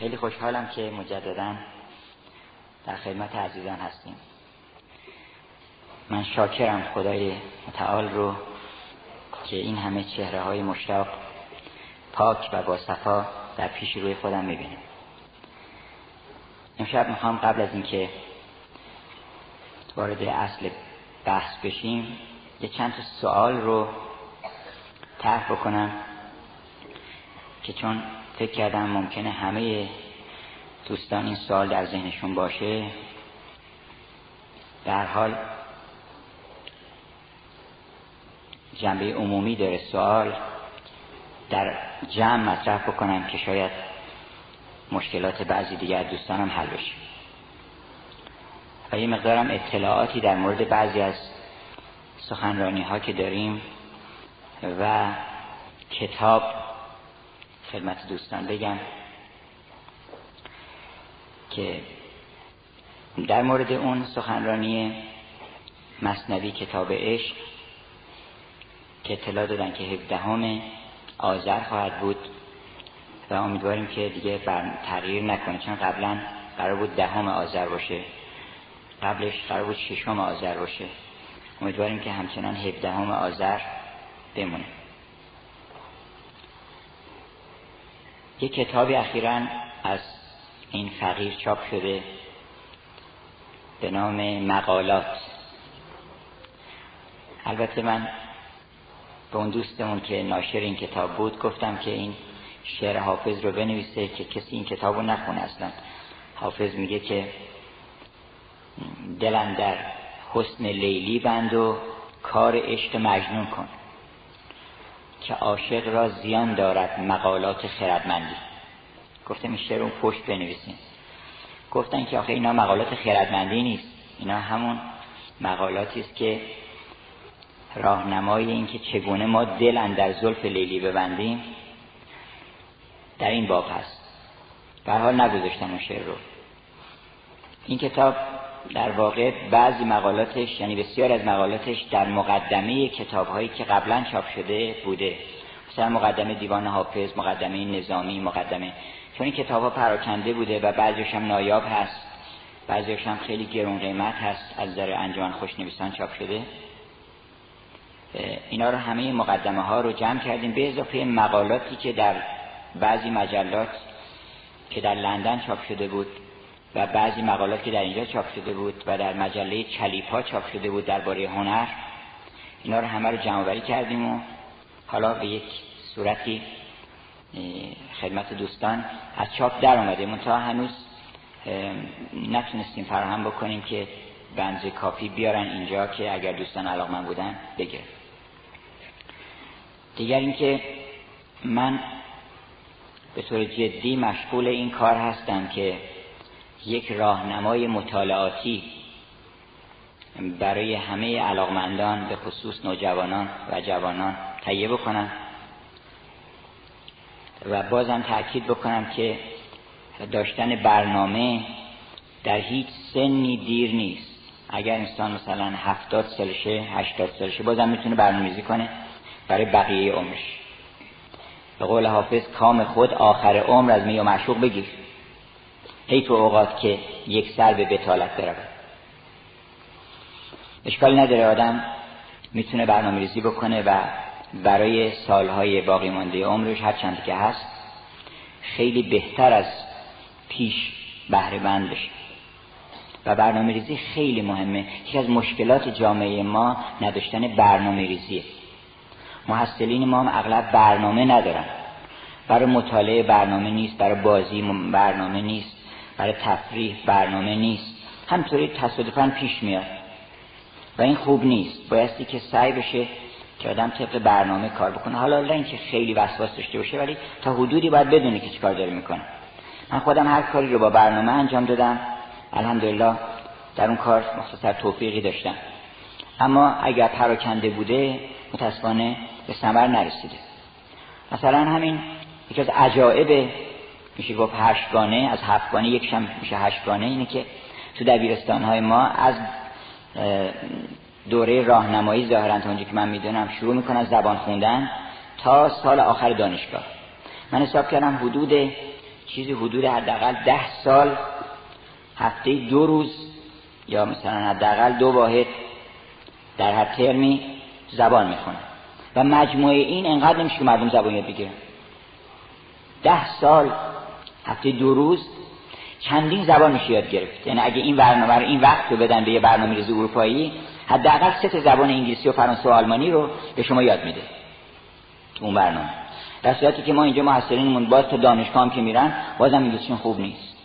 خیلی خوشحالم که مجددا در خدمت عزیزان هستیم. من شاکرم خدای متعال رو که این همه چهره های مشتاق پاک و با صفا در پیش روی خودم می‌بینم امشب می‌خوام قبل از اینکه وارد اصل بحث بشیم یه چند تا سوال رو طرح بکنم که چون فکر کردم ممکنه همه دوستان این سوال در ذهنشون باشه. در حال جنبه عمومی داره سوال. در جمع مطرح بکنم که شاید مشکلات بعضی دیگر دوستانم حل بشه. و یه مقدارم اطلاعاتی در مورد بعضی از سخنرانی ها که داریم و کتاب خدمت دوستان بگم که در مورد اون سخنرانی مصنوی کتاب عشق که اطلاع دادن که هفدهم آذر خواهد بود و امیدواریم که دیگه بر تغییر نکنه چون قبلا قرار بود دهم آذر باشه. قبلش قرار بود ششم آذر باشه. امیدواریم که همچنان هفدهم آذر بمونه. یه کتابی اخیرا از این فقیر چاپ شده به نام مقالات. البته من به اون دوستمون که ناشر این کتاب بود گفتم که این شعر حافظ رو بنویسه که کسی این کتاب رو نخونه اصلا. حافظ میگه که دلم در حسن لیلی بند و کار عشق مجنون کن. که عاشق را زیان دارد مقالات خردمندی. گفتم این شعر اون پشت بنویسین. گفتن که آخه اینا مقالات خردمندی نیست. اینا همون مقالاتی است که راهنمای این که چگونه ما دل اندر زلف لیلی ببندیم در این باب هست. به حال نگذاشتن اون شعر رو. این کتاب در واقع بعضی مقالاتش یعنی بسیار از مقالاتش در مقدمه کتاب هایی که قبلا چاپ شده بوده. مثلا مقدمه دیوان حافظ مقدمه نظامی مقدمه چون این کتاب ها پراکنده بوده و بعضیش هم نایاب هست. بعضیش هم خیلی گرون قیمت هست از در انجمن خوشنویسان چاپ شده. اینا رو همه مقدمه ها رو جمع کردیم. به اضافه مقالاتی که در بعضی مجلات که در لندن چاپ شده بود. و بعضی مقالات که در اینجا چاپ شده بود و در مجله چلیپا چاپ شده بود درباره هنر اینا رو همه رو جمع کردیم و حالا به یک صورتی خدمت دوستان از چاپ در اومده. تا هنوز نتونستیم فراهم بکنیم که بنز کافی بیارن اینجا که اگر دوستان علاقمند بودن بگیر دیگر اینکه من به طور جدی مشغول این کار هستم که یک راهنمای مطالعاتی برای همه علاقمندان به خصوص نوجوانان و جوانان تهیه بکنم و بازم تاکید بکنم که داشتن برنامه در هیچ سنی دیر نیست. اگر انسان مثلا هفتاد سالشه هشتاد سالشه بازم می‌تونه برنامه‌ریزی کنه برای بقیه عمرش. به قول حافظ کام خود آخر عمر از می و معشوق بگیر. هی تو اوقات که یک سر به بتالت برود. اشکال نداره آدم می‌تونه برنامه ریزی بکنه و برای سالهای باقی مانده عمرش هر چند که هست خیلی بهتر از پیش بهره بند بشه. و برنامه ریزی خیلی مهمه. یکی از مشکلات جامعه ما نداشتن برنامه ریزیه محصلین ما هم اغلب برنامه ندارن. برای مطالعه برنامه نیست برای بازی برنامه نیست. برای تفریح برنامه نیست. همطوری تصادفا پیش میاد. و این خوب نیست. بایستی که سعی بشه که آدم طبق برنامه کار بکنه. حالا نه اینکه خیلی وسواس داشته باشه ولی تا حدودی باید بدونه که چیکار داره می‌کنه. من خودم هر کاری رو با برنامه انجام دادم. الحمدلله در اون کار مختصر توفیقی داشتم. اما اگر پراکنده بوده متاسفانه به ثمر نرسیده. مثلا همین یکی از عجائب میشه گفت هشتگانه از هفتگانه یکشم میشه هشتگانه. اینه که تو دبیرستان های ما از دوره راهنمایی ظاهرا تا اونجا که من می‌دونم شروع می‌کنن زبان خوندن تا سال آخر دانشگاه. من حساب کردم حدود چیزی حدود حداقل ده سال هفته دو روز یا مثلا حداقل دو واحد در هر ترمی زبان می‌خونه و مجموعه این انقدر نمیشه که مردم زبان یاد بگیرن. ده سال هفته دو روز چندین زبان میشه یاد گرفت. یعنی اگه این برنامه رو این وقت رو بدن به یه برنامه ریزی اروپایی حداقل سه زبان انگلیسی و فرانسه و آلمانی رو به شما یاد میده. تو اون برنامه. در صورتی که ما اینجا محصلینمون باز تا دانشگاه هم که میرن بازم انگلیسیشون خوب نیست.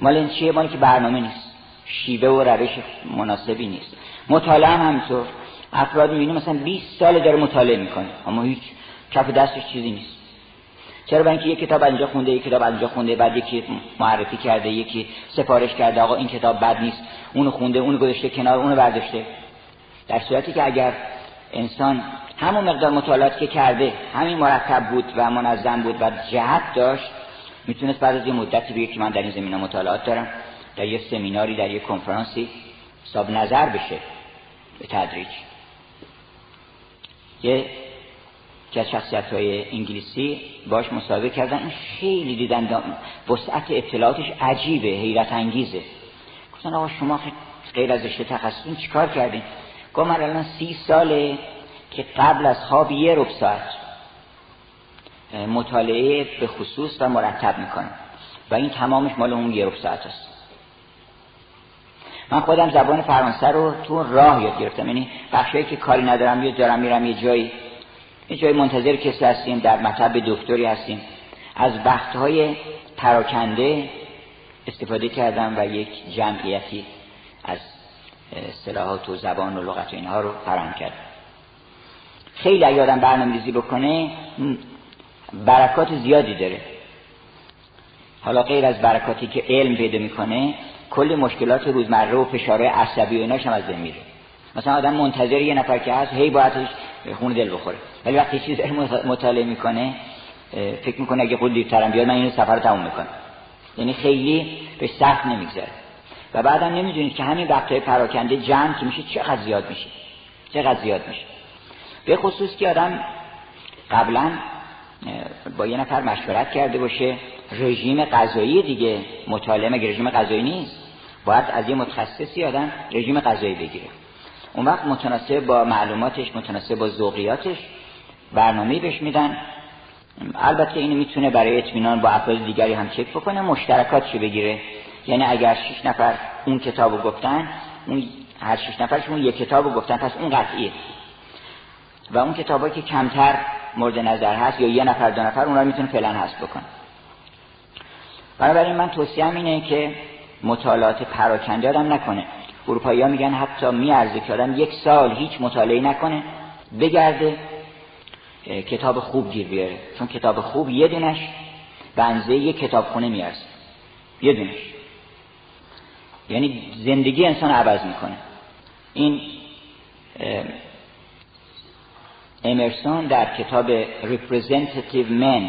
مال این چیه؟ مال که برنامه نیست. شیوه و روش مناسبی نیست. مطالعه هم همینطور. افراد می‌بینیم مثلا 20 سال داره مطالعه می‌کنه. اما هیچ کف دستش چیزی نیست. چرا برای اینکه یک کتاب اینجا خونده یک کتاب اینجا خونده بعد یکی معرفی کرده یکی سفارش کرده آقا این کتاب بد نیست اونو خونده اونو گذاشته کنار اونو برداشته. در صورتی که اگر انسان همون مقدار مطالعات که کرده همین مرتب بود و منظم بود و جهت داشت می‌تونست بعد از یه مدتی بگه که من در این زمینه مطالعات دارم در یه سمیناری در یه کنفرانسی حساب نظر بشه به تدریج. یه که از شخصیت های انگلیسی باش مصاحبه کردن این خیلی دیدن وسعت اطلاعاتش عجیبه حیرت انگیزه. گفتن آقا شما غیر از رشته تخصصی چیکار کردین؟ گفت من الان سی ساله که قبل از خواب یه رب ساعت مطالعه به خصوص و مرتب می‌کنم. و این تمامش مال اون یه رب ساعت است. من خودم زبان فرانسه رو تو راه یاد گرفتم. یعنی بخشایی که کاری ندارم یا دارم میرم یه جایی. یه جای منتظر کسی هستیم در مطب دکتری هستیم. از وقتهای پراکنده استفاده کردم و یک جمعیتی از اصطلاحات و زبان و لغت و اینها رو فراهم کردم. خیلی یادم برنامه بکنه برکات زیادی داره. حالا غیر از برکاتی که علم پیدا می‌کنه کل مشکلات روزمره و فشارهای عصبی و ایناش هم از بین میره. مثلا آدم منتظر یه نفر که هست هی باید خون دل بخوره. ولی وقتی چیز مطالعه می‌کنه فکر می‌کنه اگه خود دیرترم بیاد من اینو سفر تموم می‌کنم. یعنی خیلی به سخت نمیگذره. و بعدم نمی‌دونید که همین وقتهای پراکنده جمع که میشه چقدر زیاد میشه. چقدر زیاد میشه. به خصوص که آدم قبلا با یه نفر مشورت کرده باشه رژیم غذایی دیگه مطالعه مگه رژیم غذایی نیست؟ باید از یه متخصصی آدم رژیم غذایی بگیره. اون وقت متناسب با معلوماتش متناسب با ذوقیاتش برنامه بهش میدن. البته اینو می‌تونه برای اطمینان با افراد دیگری هم چک بکنه مشترکاتش بگیره. یعنی اگر شش نفر اون کتابو گفتن اون هر شش نفرشون یک کتابو گفتن پس اون قطعیه. و اون کتابایی که کمتر مورد نظر هست یا یه نفر دو نفر اون رو می‌تونه فعلا هست بکن بنابراین من توصیهم اینه که مطالعات پراکنده آدم نکنه. اروپایی ها میگن حتی میارزه که آدم یک سال هیچ مطالعه نکنه بگرده کتاب خوب گیر بیاره. چون کتاب خوب یه دونش بنزه یک کتاب خونه میارزه. یه دونش. یعنی زندگی انسان عوض می‌کنه. این امرسون در کتاب Representative Men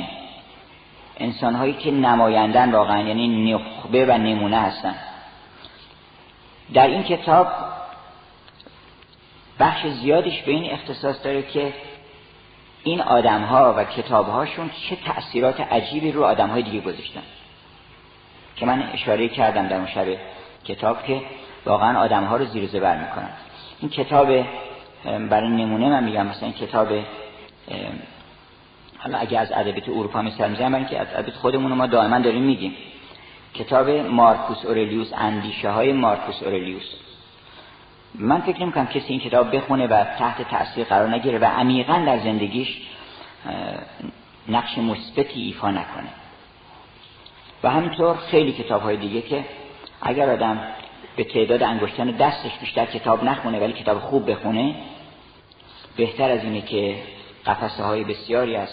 انسان هایی که نمایندن واقعا یعنی نخبه و نمونه هستن. در این کتاب بخش زیادش به این اختصاص داره که این آدم ها و کتاب هاشون چه تأثیرات عجیبی رو آدم های دیگه گذاشتن. که من اشاره کردم در اون شب کتاب که واقعا آدم ها رو زیر زبر می‌کنن. این کتاب برای نمونه من میگم مثلا این کتاب حالا اگه از ادبیات اروپا مثال می‌زنم برای که از ادبیات خودمون ما دائما داریم میگیم. کتاب مارکوس اورلیوس اندیشه های مارکوس اورلیوس. من فکر نمی کنم کسی این کتاب بخونه و تحت تاثیر قرار نگیره و عمیقا در زندگیش نقش مثبتی ایفا نکنه. و همینطور خیلی کتاب های دیگه که اگر آدم به تعداد انگشتان دستش بیشتر کتاب نخونه ولی کتاب خوب بخونه بهتر از اینه که قفسه های بسیاری از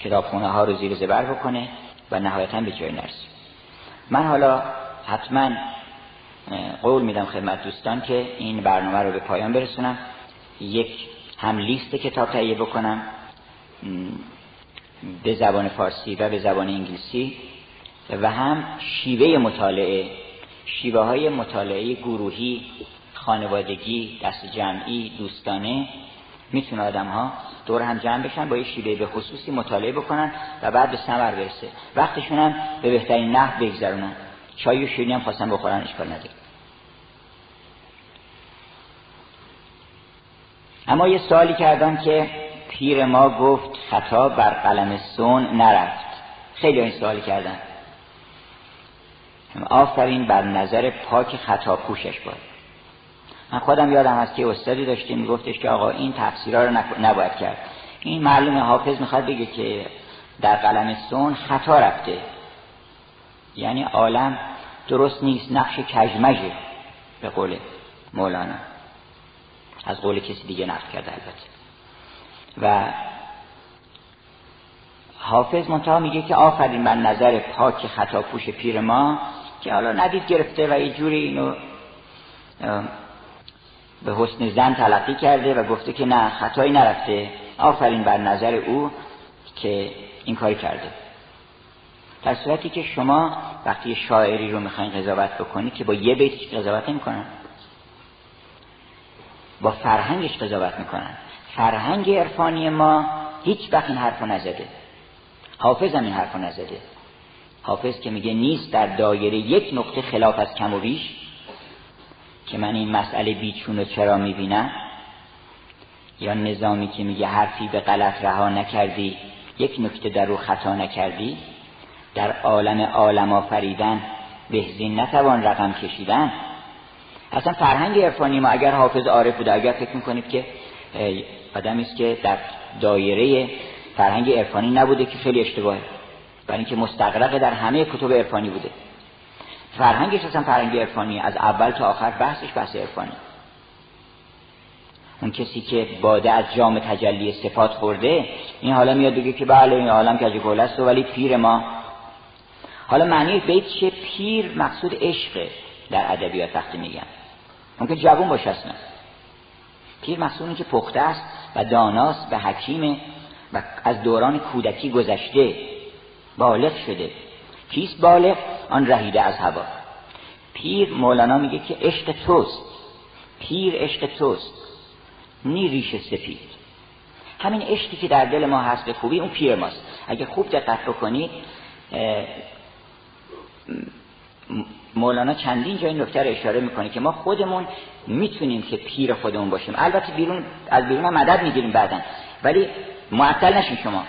کتابخونه ها رو زیر زبر بکنه و نهایتا به جای نرسه. من حالا حتما قول میدم خدمت دوستان که این برنامه رو به پایان برسونم. یک هم لیست کتاب تهیه بکنم به زبان فارسی و به زبان انگلیسی و هم شیوه مطالعه شیوه های مطالعه گروهی خانوادگی دست جمعی دوستانه می‌تونه آدم ها دور هم جمع بشن با یه شیوه به خصوصی مطالعه بکنن و بعد به ثمر برسه. وقتشون هم به بهترین نحو بگذرونن. چای و شیرینی هم خواستن بخورن اشکال نداره. اما یه سوالی کردم که پیر ما گفت خطا بر قلم سون نرفت. خیلی این سوالی کردن. آفرین بر نظر پاک خطا پوشش باد من خودم یادم هست که استادی داشتیم میگفتش که آقا این تفسیرها رو نباید کرد. این معلومه حافظ می‌خواد بگه که در قلم سون خطا رفته. یعنی عالم درست نیست نقش کجمجه به قول مولانا. از قول کسی دیگه نقل کرده البته. و حافظ منتها میگه که آفرین بر نظر پاک خطا پوش پیر ما که حالا ندید گرفته و یه جوری اینو به حسن زن تلقی کرده و گفته که نه خطایی نرفته. آفرین بر نظر او که این کاری کرده. در صورتی که شما وقتی شاعری رو می‌خواین قضاوت بکنید که با یه بیتش قضاوت نمی‌کنن. با فرهنگش قضاوت می‌کنن. فرهنگ عرفانی ما هیچ وقت این حرف نزده. حافظ هم این حرف نزده. حافظ که میگه نیست در دایره یک نقطه خلاف از کم و بیش که من این مسئله بیچون چرا می‌بینم؟ یا نظامی که میگه حرفی به غلط رها نکردی یک نکته در رو خطا نکردی؟ در عالم عالم آفریدن بهزین نتوان رقم کشیدن؟ اصلا فرهنگ عرفانی ما اگر حافظ عارف بوده اگر فکر می‌کنید که آدمی است که در دایره فرهنگ عرفانی نبوده که خیلی اشتباهه. برای اینکه مستقرق در همه کتب عرفانی بوده. فرهنگش اصلا فرهنگ عرفانی از اول تا آخر بحثش بحث عرفانی. اون کسی که باده از جام تجلی صفات خورده این حالا میاد بگه که بله این عالم که گل است ولی پیر ما. حالا معنی بیت چه پیر مقصود عشقه در ادبیات وقتی میگن. ممکن جوون باشه اصلا. پیر مقصود که پخته است و داناست و حکیمه و از دوران کودکی گذشته بالغ شده. کیست بالغ؟ آن رهیده از هوا. پیر مولانا میگه که عشق توست. پیر عشق توست. نی ریش سفید همین عشقی که در دل ما هست به خوبی اون پیر ماست. اگه خوب دقت بکنید مولانا چندین جای نکته رو اشاره می‌کنه که ما خودمون می‌تونیم که پیر خودمون باشیم. البته بیرون از بیرون مدد می‌گیریم بعدا. ولی معطل نشین شما.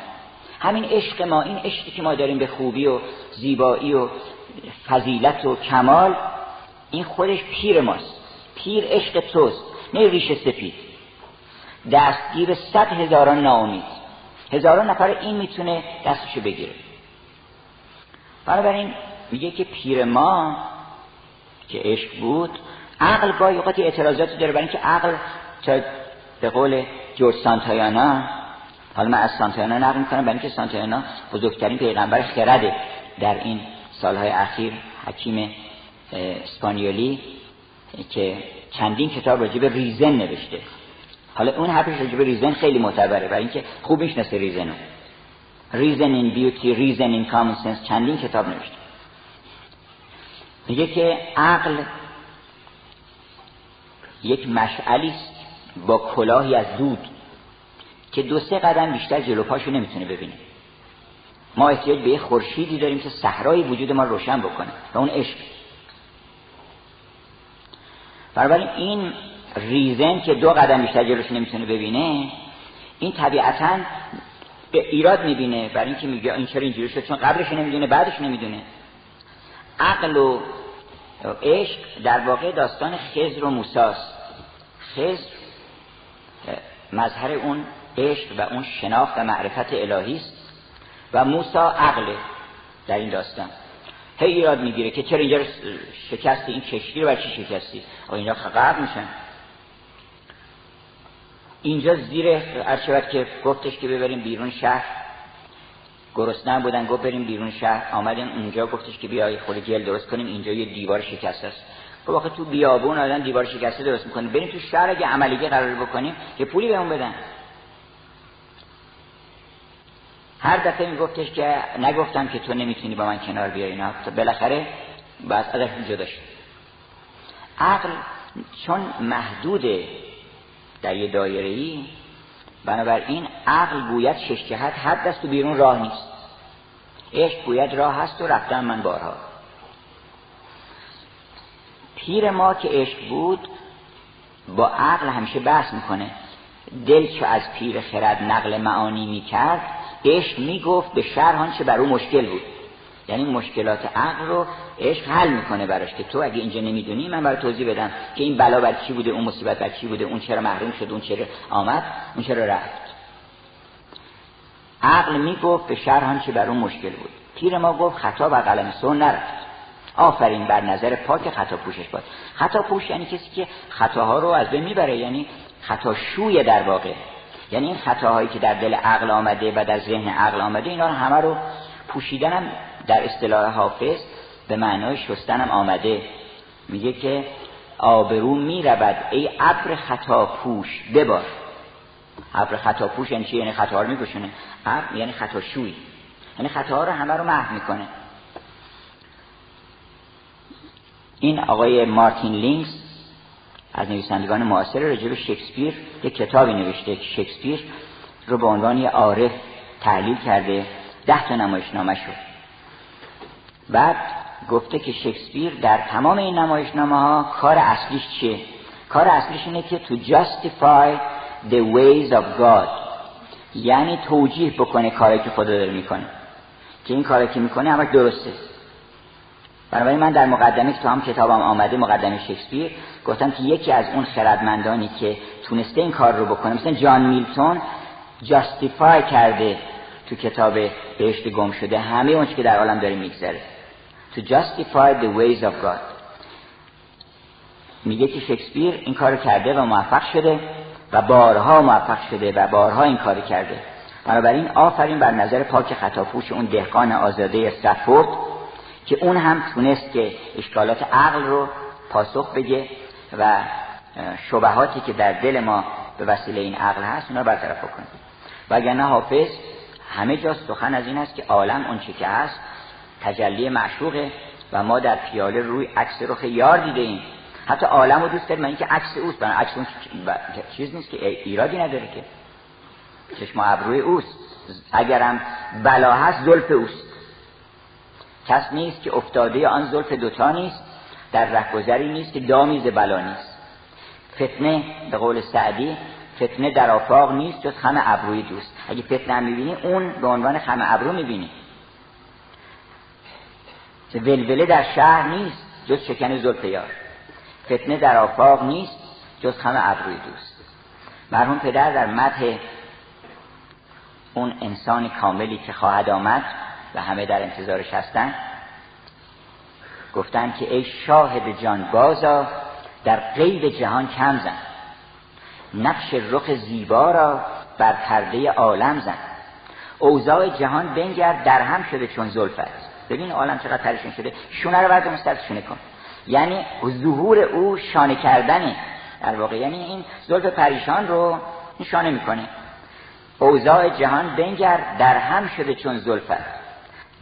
همین عشق ما این عشقی که ما داریم به خوبی و زیبایی و فضیلت و کمال این خودش پیر ماست. پیر عشق توست نه ریش سفید دستگیر صد هزاران ناامید. هزاران نفر این می‌تونه دستشو بگیره. بنابراین میگه که پیر ما که عشق بود عقل گاهی اوقات اعتراضاتی داره برای اینکه عقل تا به قول جورج سانتایانا حالا من از سانتایانا نقل می‌کنم برای اینکه سانتایانا بزرگترین پیغمبر خرده در این سالهای اخیر حکیم اسپانیولی که چندین کتاب راجع به reason نوشته. حالا اون حرفش راجع به reason خیلی معتبره برای اینکه خوب می‌شناسه reason و reason in beauty reason in common sense چندین کتاب نوشته. میگه که عقل یک مشعلی است با کلاهی از دود. که دو سه قدم بیشتر جلو پاشو نمی‌تونه ببینه. ما احتیاج به یه خورشیدی داریم که صحرای وجود ما روشن بکنه و اون عشق. بنابراین این ریزن که دو قدم بیشتر جلوش نمی‌تونه ببینه این طبیعتا به ایراد می‌بینه. برای اینکه میگه این چرا اینجوری شد؟ چون قبلش نمی‌دونه بعدش نمی‌دونه. عقل و عشق در واقع داستان خزر و موساست. خزر مظهر اون عشق و اون شناخت و معرفت الهی است و موسا عقل در این داستان. هی ایراد می‌گیره که چرا اینجا شکستی این کشتی رو چی شکستی؟ و اینا غرق میشن. اینجا زیر ارشبت که گفتش که ببریم بیرون شهر. گرسنه بودن گفت بریم بیرون شهر. آمدن اونجا گفتش که بیای خود گل درست کنیم. اینجا یه دیوار شکسته است. خب واقعا تو بیابون آدم دیوار شکسته درست می‌کنیم بریم تو شهر اگه عملیه قرار بکنیم که پولی بهمون بدن. هر دفعه میگفتش که نگفتم که تو نمی‌تونی با من کنار بیای اینا. تا بالاخره باز ازش جدا شد. عقل چون محدوده در یه دایره ای بنابراین عقل گوید شش جهت حد است و بیرون راه نیست. عشق گوید راه هست و رفتم من بارها. پیر ما که عشق بود با عقل همیشه بحث می‌کنه. دل چو از پیر خرد نقل معانی می‌کرد عشق می‌گفت به شرح چه بر او مشکل بود. یعنی مشکلات عقل رو عشق حل می‌کنه براش که تو اگه اینجا نمی‌دونی من برای توضیح بدم که این بلا بر چی بوده اون مصیبت بر چی بوده اون چرا محروم شد اون چرا آمد اون چرا رفت. عقل می‌گفت به شرح چه بر اون مشکل بود. پیر ما گفت خطا بر قلم سون نرفت. آفرین بر نظر پاک خطا پوشش باد. خطا پوش یعنی کسی که خطاها رو از بین می‌بره یعنی خطا شوی در واقع. یعنی این خطاهایی که در دل عقل آمده و در ذهن عقل آمده اینا رو همه رو پوشیدنم در اصطلاح حافظ به معنای شستنم آمده. میگه که آبرو می‌رود ای ابر خطا پوش ببار. ابر خطا پوش یعنی چی؟ یعنی خطا رو میگوشونه ابر یعنی خطا شوی. یعنی خطاها رو همه رو محو می‌کنه. این آقای مارتین لینکس از نویسندگان معاصر راجع شکسپیر یک کتابی نوشته که شکسپیر رو به عنوان یه عارف تحلیل کرده. ده تا نمایشنامه شد. بعد گفته که شکسپیر در تمام این نمایشنامه ها کار اصلیش چیه؟ کار اصلیش اینه که to justify the ways of God. یعنی توجیه بکنه کاری که خدا داره می‌کنه. که این کاری که می‌کنه همش درسته. بنابراین من در مقدمه که تو هم کتابم آمده مقدمه شکسپیر گفتم که یکی از اون خردمندانی که تونسته این کار رو بکنه مثلا جان میلتون جاستیفای کرده تو کتاب بهشت گم شده. همه اون که در عالم داره میگذره. To justify the ways of God. میگه که شکسپیر این کار کرده و موفق شده و بارها موفق شده و بارها این کار کرده. بنابراین آفرین بر نظر پاک خطاپوش اون دهقان آزاده استفورد که اون هم تونست که اشکالات عقل رو پاسخ بگه و شبهاتی که در دل ما به وسیله این عقل هست اونا برطرف کنه وگرنه حافظ همه جا سخن از این است که عالم اون چی که هست تجلی معشوقه و ما در پیاله روی عکس رخ یار دیده ایم. حتی عالم رو دوست داریم اینکه عکس اوست؟ برای عکس اون چیز نیست که ایرادی نداره که. چشم ابروی اوست. اگرم بلا هست زلف اوست. کس نیست که افتاده آن زلف دوتا نیست در رهگذری نیست که دامیز بلا نیست. فتنه به قول سعدی فتنه در آفاق نیست جز خم ابروی دوست. اگه فتنه هم می‌بینی اون به عنوان خم ابرو می‌بینی. ولوله در شهر نیست جز شکن زلف یار. فتنه در آفاق نیست جز خم ابروی دوست. مرحوم پدر در متح اون انسان کاملی که خواهد آمد و همه در انتظارش هستن گفتن که ای شاهد جان بازا در قید جهان کم زن. نقش رخ زیبا را بر پرده عالم زن. اوضاع جهان بنگر در هم شده چون زلفت ببین عالم چقدر پریشان شده. شونه رو برد مسترد شونه کن. یعنی ظهور او شانه کردنه. در واقع یعنی این زلف پریشان رو شانه می‌کنه. اوضاع جهان بنگر در هم شده چون زلفت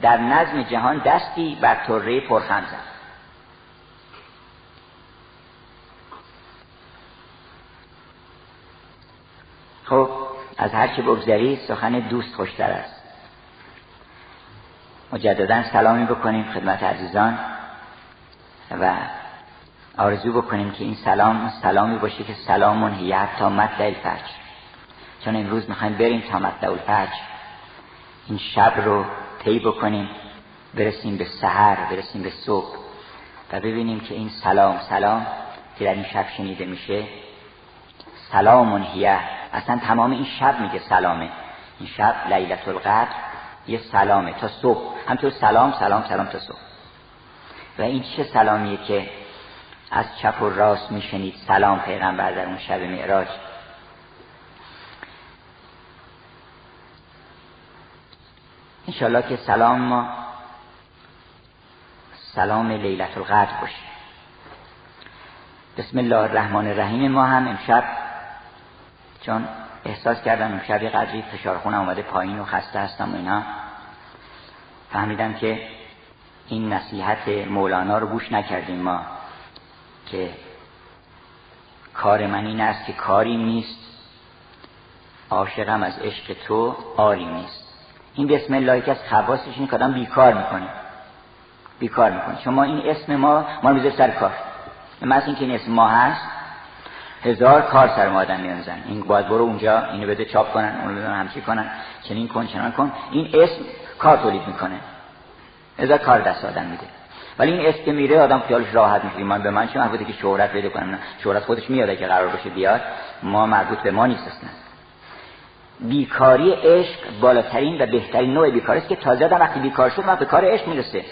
در نظم جهان دستی بر طره پرخم زن خب از هر چه بگذری سخن دوست خوشتر است. مجددا سلامی بکنیم خدمت عزیزان و آرزو بکنیم که این سلام سلامی باشه که سلامون هیت تا مطلع الفجر. چون امروز می‌خوایم بریم تا مطلع الفجر. این شب رو طی بکنیم برسیم به سحر برسیم به صبح و ببینیم که این سلام سلام که در این شب شنیده میشه سلامون هیه. اصلا تمام این شب میگه سلامه. این شب لیلت القدر یه سلامه تا صبح. همطور سلام سلام سلام تا صبح. و این چه سلامیه که از چپ و راست میشنید سلام پیغمبر در اون شب معراج؟ انشالله که سلام ما سلام لیلت القدر باشه. بسم الله الرحمن الرحیم ما هم امشب چون احساس کردم امشب یه قدری فشار خونه آمده پایین و خسته هستم و اینا. فهمیدم که این نصیحت مولانا رو گوش نکردیم ما که کار من این است که کاری نیست. عاشقم از عشق تو آری نیست. این بسم الله که از خواستش این کدام بیکار می‌کنه. بیکار می‌کنه. شما این اسم ما ما رو سر کار. مثل اینکه این اسم ما هست هزار کار سر ما آدم میانزن این باید برو اونجا اینو بده چاپ کنن اونو بده همچی کنن چنین کن چنان کن. این اسم کار تولید می‌کنه. هزار کار دست آدم میده. ولی این اسم که میره آدم خیالش راحت میشه. من به من چه مربوطه که شهرت بده کنم؟ شهرت خودش میاده که قرار باشه بیاد. ما مربوط به ما نیست اصلا. بیکاری عشق بالاترین و بهترین نوع بیکاری است که تازه آدم وقتی بیکار شد ما به کار عشق می‌رسه.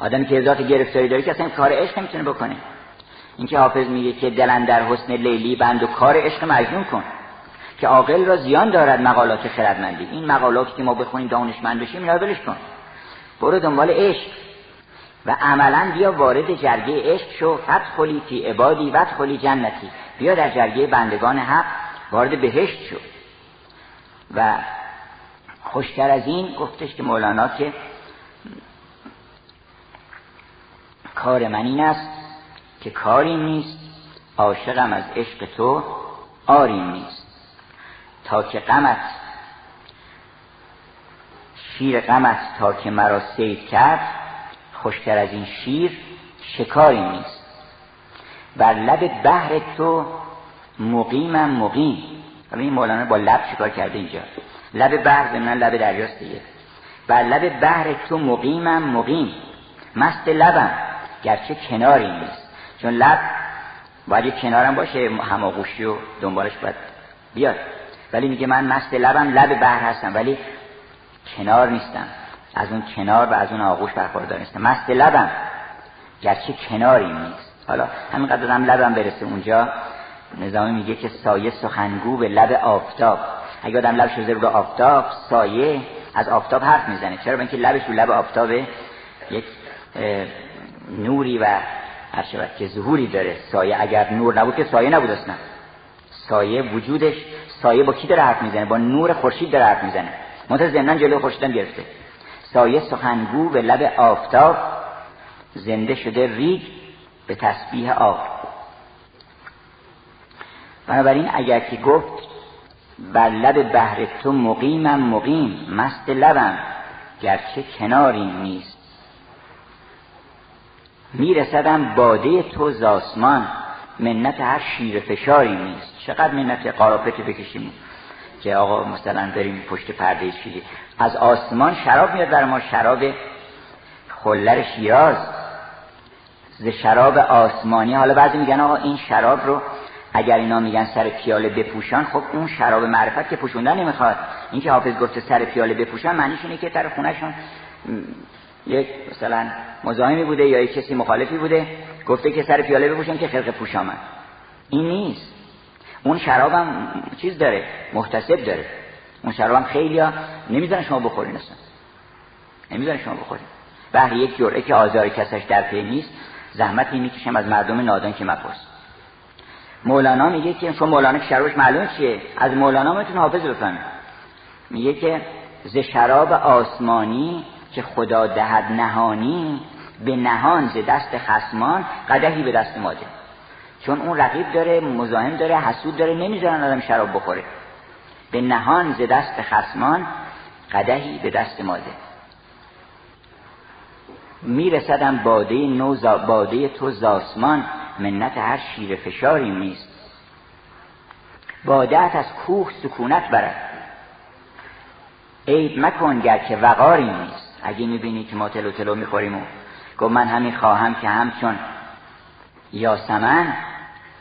آدمی که ذات گرفتاری داره که اصلا کار عشق نمی‌تونه بکنه. اینکه حافظ میگه که دلن در حسن لیلی بند و کار عشق مجنون کن. که عاقل را زیان دارد مقالات خردمندی. این مقالاتی که ما بخونیم دانشمند بشیم اینا ولش کن. برو دنبال عشق. و عملا بیا وارد جرگه عشق شو. فتخلی فی عبادی و جنتی. بیا در جرگه بندگان حق. وارد بهشت شو. و خوشتر از این گفتش که مولانا که کار من این است که کاری نیست عاشقم از عشق تو آری نیست. تا که غمت شیر غمت تا که مرا سید کرد خوشتر از این شیر شکاری نیست. بر لب بحر تو مقیمم مقیم. این مولانا با لب شکار کرده اینجا؟ لب بحر من لب دریاست دیگه. بر لب بحر تو مقیمم مقیم. مست لبم. گرچه کناری نیست. چون لب باید کنارم باشه هماغوشی و دنبالش باید بیاد. ولی میگه من مست لبم لب بحر هستم ولی کنار نیستم. از اون کنار و از اون آغوش برخوردار نیستم. مست لبم. گرچه کناری نیست. حالا همینقدر هم لبم برسه اونجا. نظامی میگه که سایه سخنگو به لب آفتاب. اگه آدم لبش رو رو آفتاب سایه از آفتاب حرف می‌زنه. چرا؟ اینکه لبش رو لب آفتابه یک نوری و هر شود که ظهوری داره. سایه اگر نور نبود که سایه نبود اصلا. سایه وجودش سایه با کی داره حرف می‌زنه؟ با نور خورشید داره حرف می‌زنه. منتها زندان جلوی خورشیدم گرفته. سایه سخنگو به لب آفتاب زنده شده ریگ به تسبیح آب. بنابراین اگر که گفت بر لب بحر تو مقیمم مقیم مست لبم گرچه کناری نیست. میرسدم باده تو زاسمان منت هر شیر فشاری نیست. چقدر منت قاراپه بکشیم؟ که آقا مثلا بریم پشت پرده شیری از آسمان شراب میاد برای ما شراب خلر شیراز. ز شراب آسمانی حالا بعضی میگن آقا این شراب رو اگر اینا میگن سر پیاله بپوشان خب اون شراب معرفت که پوشوندن نمی‌خواد. این که حافظ گفته سر پیاله بپوشن معنیش اینه که در خونهشون یک مثلا مزاحمی بوده یا یک کسی مخالفی بوده گفته که سر پیاله بپوشن که خرق پوش این نیست. اون شرابم چیز داره محتسب داره. اون شرابم خیلی ها نمی‌ذارن شما بخورین اصلا. نمی‌ذارن شما بخورین. بهر یک جرعه که آزار کسش در پی نیست زحمتی می‌کشم از مردم نادان که مپرس مولانا میگه که چون مولانا که شرابش معلوم چیه؟ از مولانا می‌تونه حافظ بکنه میگه که ز شراب آسمانی که خدا دهد نهانی به نهان ز دست خسمان قدهی به دست ماده. چون اون رقیب داره مزاحم داره حسود داره نمی‌ذارن آدم شراب بخوره. به نهان ز دست خسمان قدهی به دست ماده. میرسدم باده نو باده تو زاسمان منت هر شیر فشاری نیست. بادت از کوه سکونت برد. عیب مکن گر که وقاری نیست. اگه می‌بینی که ما تلو تلو می‌خوریم و گفت من همین خواهم که همچون یاسمن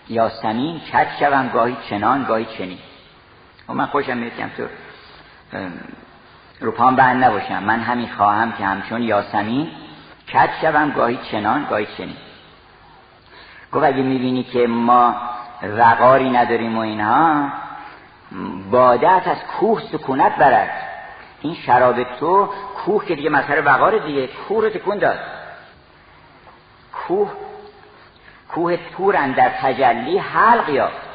یاسمین کت شوم گاهی چنان گاهی چنین. و من خوشم میاد که همطور رو پام بند نباشم. من همین خواهم که همچون یاسمین کت شوم گاهی چنان گاهی چنین. گفت اگه می‌بینی که ما وقاری نداریم و اینها بادت از کوه سکونت برد. این شراب تو کوه که دیگه مظهر وقار دیگه کوه رو تکون داد. کوه کوه تورن در تجلی حلق یافت.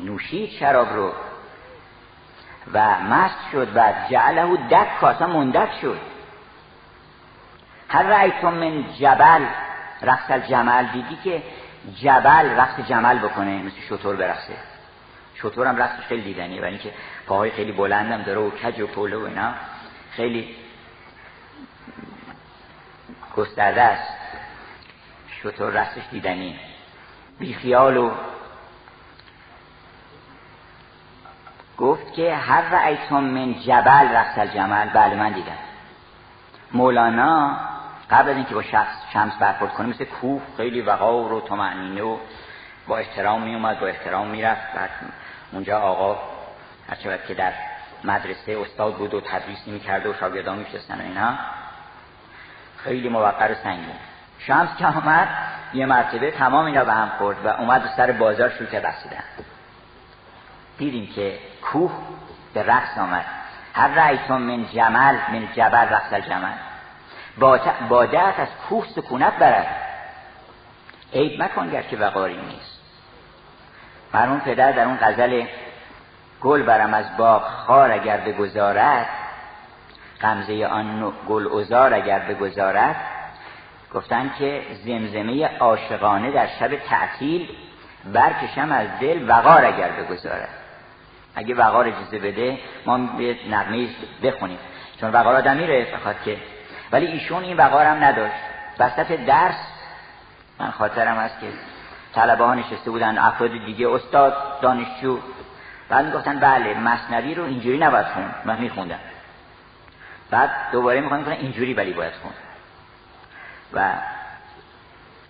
نوشید شراب رو. و مست شد و جعله دک کاسا مندک شد. هر رأیتون من جبل رقص الجمل دیدی که جبل رقص جمل بکنه مثل شطور برقصه شطور هم رقصش خیلی دیدنیه برای اینکه پاهای خیلی بلندم داره و کج و پوله و اینا. خیلی گسترده است. شطور رقصش دیدنی بیخیال و گفت که هر رأیتم من جبل رقص الجمل بله من دیدم. مولانا قبل از اینکه با شخص شمس برخورد کنه مثل کوه خیلی وقار و تمعنینه و با احترام می اومد با احترام می‌رفت. بعد اونجا آقا هرچه که در مدرسه استاد بود و تدریس می‌کرد و شاگردان میشستن و اینا خیلی موقر و سنگین شمس که آمد یه مرتبه تمام اینا به هم خورد و اومد سر بازار شروع کرد بسیدن. دیدیم که کوه به رقص آمد. هر رأیتون من جمل من جبل رقص الجمل بادت از کوه سکونت برد. عیب مکن که وقاری نیست. مرمون پدر در اون غزل گل برم از باغ خار اگر بگذارد غمزه آن گل ازار اگر بگذارد گفتن که زمزمه عاشقانه در شب تعطیل برکشم از دل وقار اگر بگذارد. اگه وقار اجازه بده ما به نغمه بخونیم. چون وقار آدمی رو بخواد که ولی ایشون این وقار هم نداشت. وسط درس من خاطرم هست که طلبه ها نشسته بودن افراد دیگه استاد دانشجو. بعد می‌گفتن بله مصنوی رو اینجوری نباید خون من میخوندم. بعد دوباره می‌خوان کنن اینجوری ولی باید خون و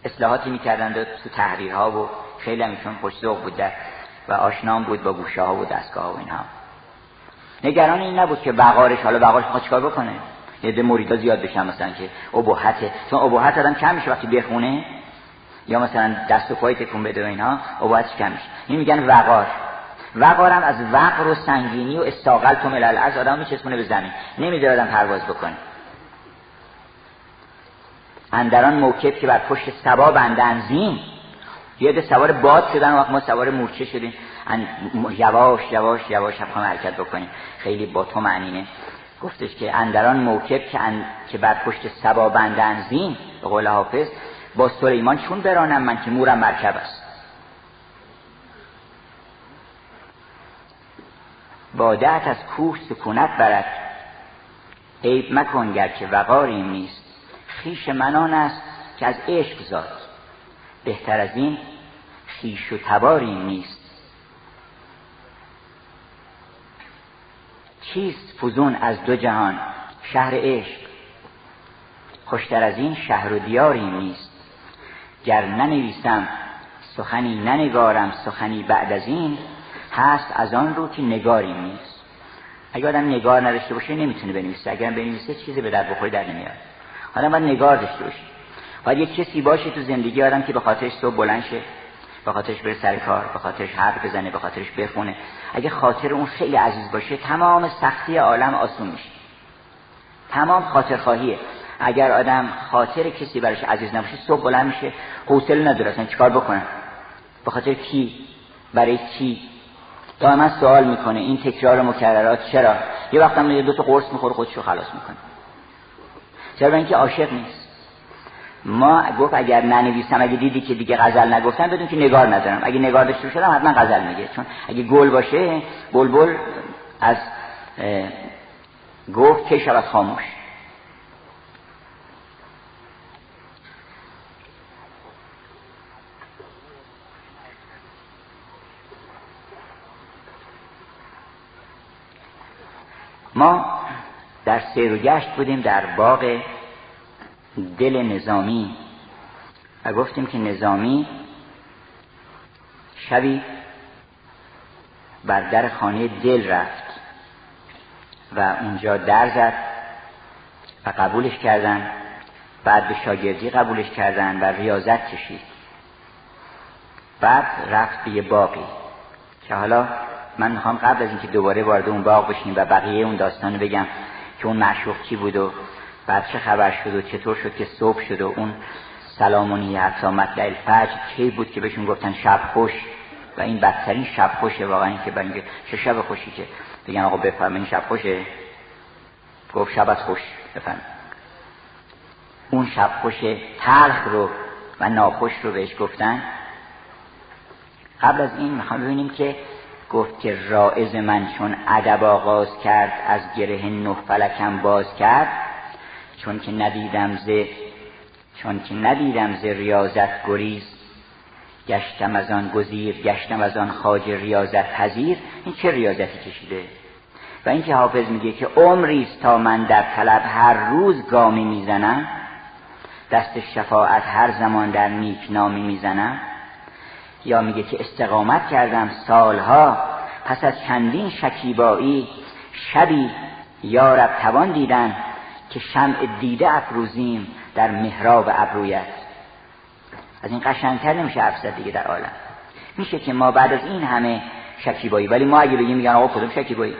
اصلاحاتی می‌کردن تو تحریرها و خیلی همیشون خوش ذوق بود و آشنام بود با گوشه ها و دستگاه ها و اینها. نگران این نبود که بقارش حالا بقارش می‌خواد چیکار بکنه؟ یه ده مریدا زیاد بشن مثلا که ابهته. چون ابهت آدم کم میشه وقتی بخونه. یا مثلا دست و پای تکون بده و اینها ابهتش کم میشه. این میگن وقار. وقارم از وقر و سنگینی و استاقل تو ملل از آدم میچسبونه به زمین. نمیده آدم پرواز بکنه. اندران موکب که بر پشت سبا بندن زین یه ده سوار باد شدن وقت ما سوار مورچه شدیم. یواش یواش یواش هم حرکت بکنیم. خیلی با تو معنینه گفتش که اندران موکب که, که بر پشت سبا بندن زین به قول حافظ با سلیمان چون برانم من که مورم مرکب است. بادت از کوه سکونت برد. عیب مکن گرچه وقاری نیست. خیش منان است که از عشق زاد. بهتر از این خیش و تباری نیست. چیست فزون از دو جهان؟ شهر عشق. خوشتر از این شهر و دیاری نیست. گر ننویسم سخنی ننگارم. سخنی بعد از این هست از آن رو که نگاری نیست. اگر آدم نگار نداشته باشه نمی‌تونه بنویسه. اگر بنویسه چیزی به در بخوری در نمیاد. حالا باید نگار داشته باشه. باید یک کسی باشه تو زندگی آدم که به خاطرش صبح بلند شه. به خاطرش بره سر کار به خاطرش حرف بزنه به خاطرش بخونه. اگه خاطر اون خیلی عزیز باشه تمام سختی عالم آسون میشه. تمام خاطر خواهیه اگر آدم خاطر کسی براش عزیز نباشه صبح بلند میشه حوصله نداره اصلا چیکار بکنه. به خاطر کی؟ برای کی دائما سوال می‌کنه این تکرار مکررات چرا؟ یه وقت هم دو تا قرص می‌خوره خودشو خلاص می‌کنه. چرا؟ اینکه عاشق نیست. ما گفت اگر ننویسم اگه دیدی که دیگه غزل نگفتم بدون که نگار ندارم اگه نگار داشته شدم حتما غزل میگه. چون اگه گل باشه بلبل از گفت که شود خاموش. ما در سیر و گشت بودیم در باغ دل نظامی. و گفتیم که نظامی شبی بر در خانه دل رفت و اونجا در زد و قبولش کردن. بعد به شاگردی قبولش کردن و ریاضت کشید. بعد رفت به یه باقی که حالا من می‌خوام قبل از اینکه دوباره وارد اون باغ بشیم و بقیه اون داستان بگم که اون معشوق کی بود و بعد چه خبر شد و چطور شد که صبح شد و اون سلامونی حتی مطلع الفجر کی بود که بهشون گفتن شب خوش؟ و این بدترین شب خوشه واقعا که برای چه شب خوشی که بگن آقا بفرمایید شب خوشه؟ گفت شبت خوش بفرمایید. اون شب خوش تلخ رو و ناخوش رو بهش گفتن. قبل از این می‌خوام ببینیم که گفت که رائز من چون ادب آغاز کرد از گره نه فلکم باز کرد. چون که ندیدم ز چون که ندیدم ز ریاضت گریز. گشتم از آن گزیر گشتم از آن خاج ریاضت پذیر این چه ریاضتی کشیده؟ و اینکه حافظ میگه که عمری است تا من در طلب هر روز گامی می‌زنم. دست شفاعت هر زمان در نیک نامی می‌زنم. یا میگه که استقامت کردم سالها. پس از چندین شکیبایی شبی یارب توان دیدن. که شمع دیده افروزیم در محراب ابرویت. از این قشنگتر نمیشه حرف دیگه در عالم. میشه که ما بعد از این همه شکیبایی ولی ما اگه بگیم میگن آقا کدوم شکیبایی؟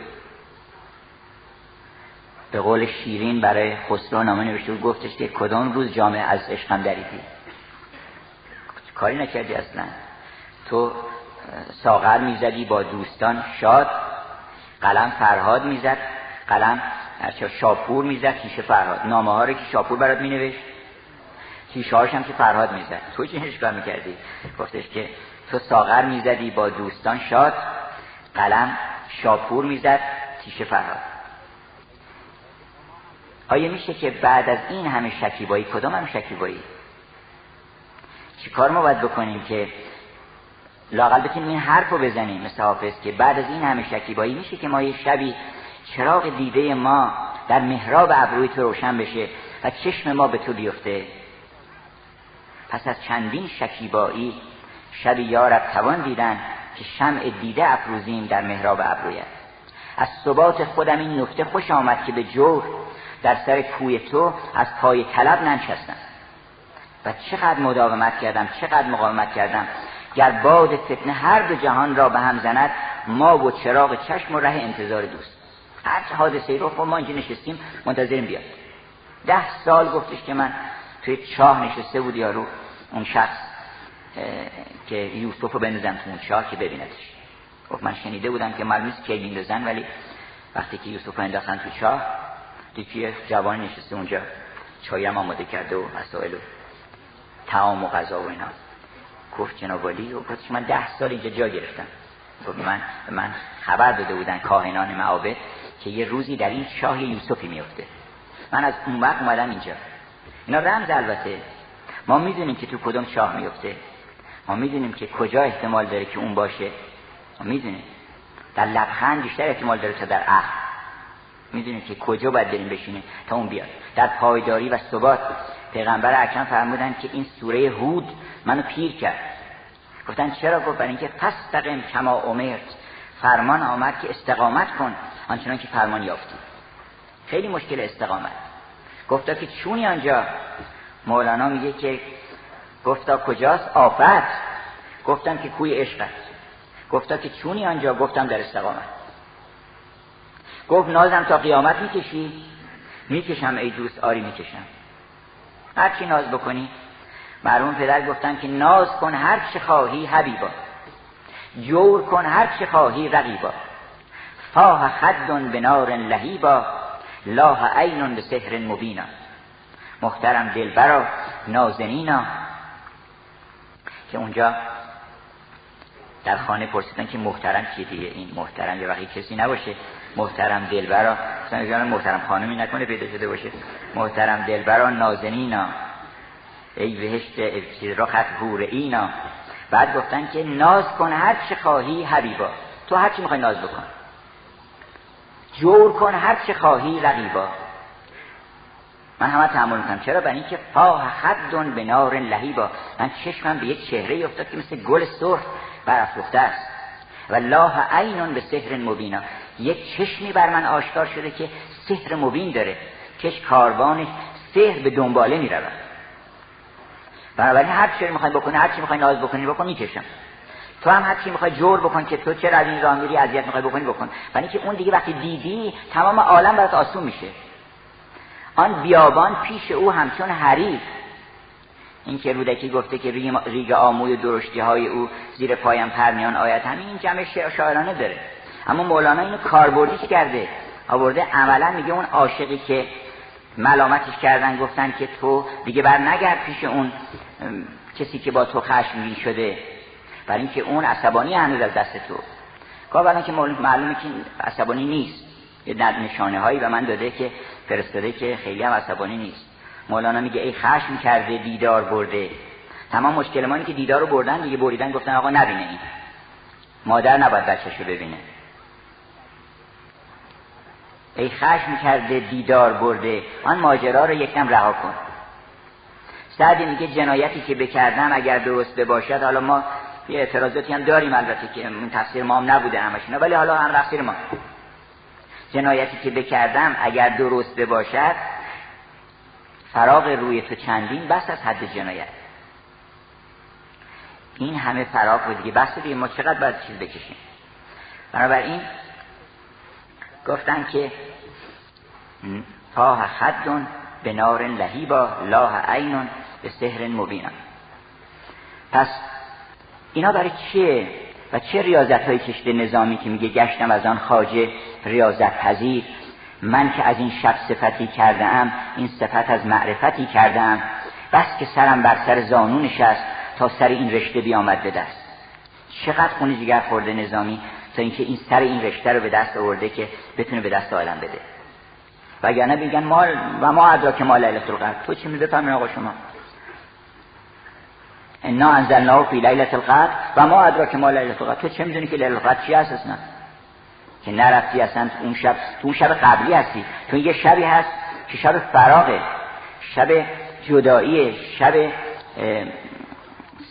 به قول شیرین برای خسرو نامه نوشته بود گفتش که کدام روز جامعه از عشقم دریدی؟ کاری نکردی اصلا. تو ساغر می‌زدی با دوستان شاد قلم فرهاد می‌زد قلم شاپور می‌زد تیشه فرهاد. نامه ها رو که شاپور برات مینوشت. تیشه هم که فرهاد می‌زد. تو چه کار می‌کردی؟ گفتش که تو ساغر می‌زدی با دوستان شاد قلم شاپور می‌زد تیشه فرهاد. آیا میشه که بعد از این همه شکیبایی کدام هم شکیبایی؟ چی کار ما باید بکنیم که لاقل بتونیم این حرف رو بزنیم مثل حافظ که بعد از این همه شکیبایی میشه که ما یه شبی چراغ دیده ما در محراب ابروی تو روشن بشه و چشم ما به تو بیفته. پس از چندین شکیبایی شبی یارب توان دیدن که شمع دیده افروزیم در محراب ابرویت. از ثبات خودم این نکته خوش آمد که به جور در سر کوی تو از پای طلب ننشستم. و چقدر مداومت کردم چقدر مقاومت کردم. گر باد فتنه هر دو جهان را به هم زند ما و چراغ چشم و ره انتظار دوست. هر حادثه رو ما اینجا نشستیم منتظریم بیاد. ده سال گفتش که من توی چاه نشسته بود یارو اون شخص که یوسف رو بندازم تو اون چاه که ببیندش گفت من شنیده بودم که معلوم نیست کی ولی وقتی که یوسف رو انداختن تو چاه دیگه جوان نشسته اونجا چایم آماده کرده و مسائل و تعام و غذا و اینا. گفت جناب ولی و من ده سال اینجا جا گرفتم. گفت من من خبر داده بودن کاهنان معابد. که یه روزی در این شاه یوسفی میفته من از اون وقت اومدم اینجا. اینا رمز البته. ما می‌دونیم که تو کدوم شاه میفته ما می‌دونیم که کجا احتمال داره که اون باشه. ما می‌دونیم. در لبخند بیشتر احتمال داره تا در عهد می‌دونیم که کجا باید بریم بشینیم تا اون بیاد. در پایداری و ثبات. پیغمبر اکرم فرمودن که این سوره هود منو پیر کرد. گفتن چرا؟ گفت برای اینکه فستقم کما امرت. فرمان آمد که استقامت کن آنچنان که فرمان یافتی. خیلی مشکل استقامت. گفتا که چونی آنجا؟ مولانا میگه که گفتا کجاست؟ آفت. گفتم که کوی عشقت گفتا که چونی آنجا؟ گفتم در استقامت. گفت نازم تا قیامت می‌کشی؟ می‌کشم ای دوست آری می‌کشم. هر چی ناز بکنی. مرحوم پدر گفتن که ناز کن هر چه خواهی حبیبا. جور کن هر چه خواهی رقیبا. فاه خد به نار لهیبا لاه عین به سحر مبینا. محترم دلبرا نازنینا که اونجا در خانه پرسیدن که محترم کیه دیگه؟ این محترم یه وقتی کسی نباشه. محترم دلبرا. مثلا محترم خانمی نکنه پیدا شده باشه. محترم دلبرا نازنینا. ای بهشت رخت هور اینا. بعد گفتن که ناز کن هر چه خواهی حبیبا. تو هر چی می‌خوای ناز بکن. جور کن هر چه خواهی رقیبا. من همه تحمل می‌کنم. چرا؟ برای اینکه فاه خدون به نار لهیبا من چشمم به یک چهره افتاد که مثل گل سرخ برافروخته است. و الله عینون به سحر مبینا یک چشمی بر من آشکار شده که سحر مبین داره. کش کاروانش سحر به دنباله می‌رود. بنابراین هر چی می‌خوای بکنی هر چی می‌خوای ناز بکنی بکن می‌کشم. تو هم هر چی می‌خوای جور بکن که تو چرا از این راه اذیت می‌خوای بکنی بکن. برای اینکه اون دیگه وقتی دیدی تمام عالم برات آسون میشه. آن بیابان پیش او همچون حریف. این که رودکی گفته که ریگ آموی درشتی های او زیر پایم پرمیان آیت همین این جمع شاعرانه داره. اما مولانا اینو کاربردیش کرده. آورده عملا میگه اون عاشقی که ملامتش کردن گفتن که تو دیگه بر نگرد پیش اون. کسی که با تو خشمگین شده. برای اینکه اون عصبانی هنوز از دست تو. گاه که معلومه که عصبانی نیست. یه نشانه هایی به من داده که فرستاده که خیلی هم عصبانی نیست. مولانا میگه ای خشم کرده دیدار برده. تمام مشکل ما که دیدار رو بردن دیگه بریدن گفتن آقا نبینه این. مادر نباید بچهشو ببینه. ای خشم کرده دیدار برده. آن ماجرا رو یکم رها کن. سعدی میگه جنایتی که بکردم اگر درست باشد حالا ما یه اعتراضاتی هم داریم البته که این تفسیر ما هم نبوده همشون ولی حالا هم تفسیر ما. جنایتی که بکردم اگر درست باشد فراغ روی تو چندین بس از حد جنایت. این همه فراغ رو دیگه. بس دیگه ما چقدر باید چیز بکشیم؟ بنابراین گفتن که تاه خدون به نار لهیبا لاه عینون به سهر مبینم. پس اینا برای چیه و چه ریاضت های کشته نظامی که میگه گشتم از آن خاجه ریاضت پذیر من که از این شب صفتی کرده ام این صفت از معرفتی کرده ام بس که سرم بر سر زانو نشست تا سر این رشته بیامد به دست. چقدر خونه جگر خورده نظامی تا اینکه این سر این رشته رو به دست آورده که بتونه به دست عالم بده. وگرنه بگن مال و ما ادراک مال لیلت القدر. تو چی میده آقا شما. انا انزلناه فی لیلت القدر و ما ادراک ما لیلت القدر. تو چه می‌دونی که لیلت القدر چی هست اصلا؟ که نرفتی اصلا اون شب تو شب قبلی هستی. تو یه شبی هست که شب فراغه. شب جدایی شب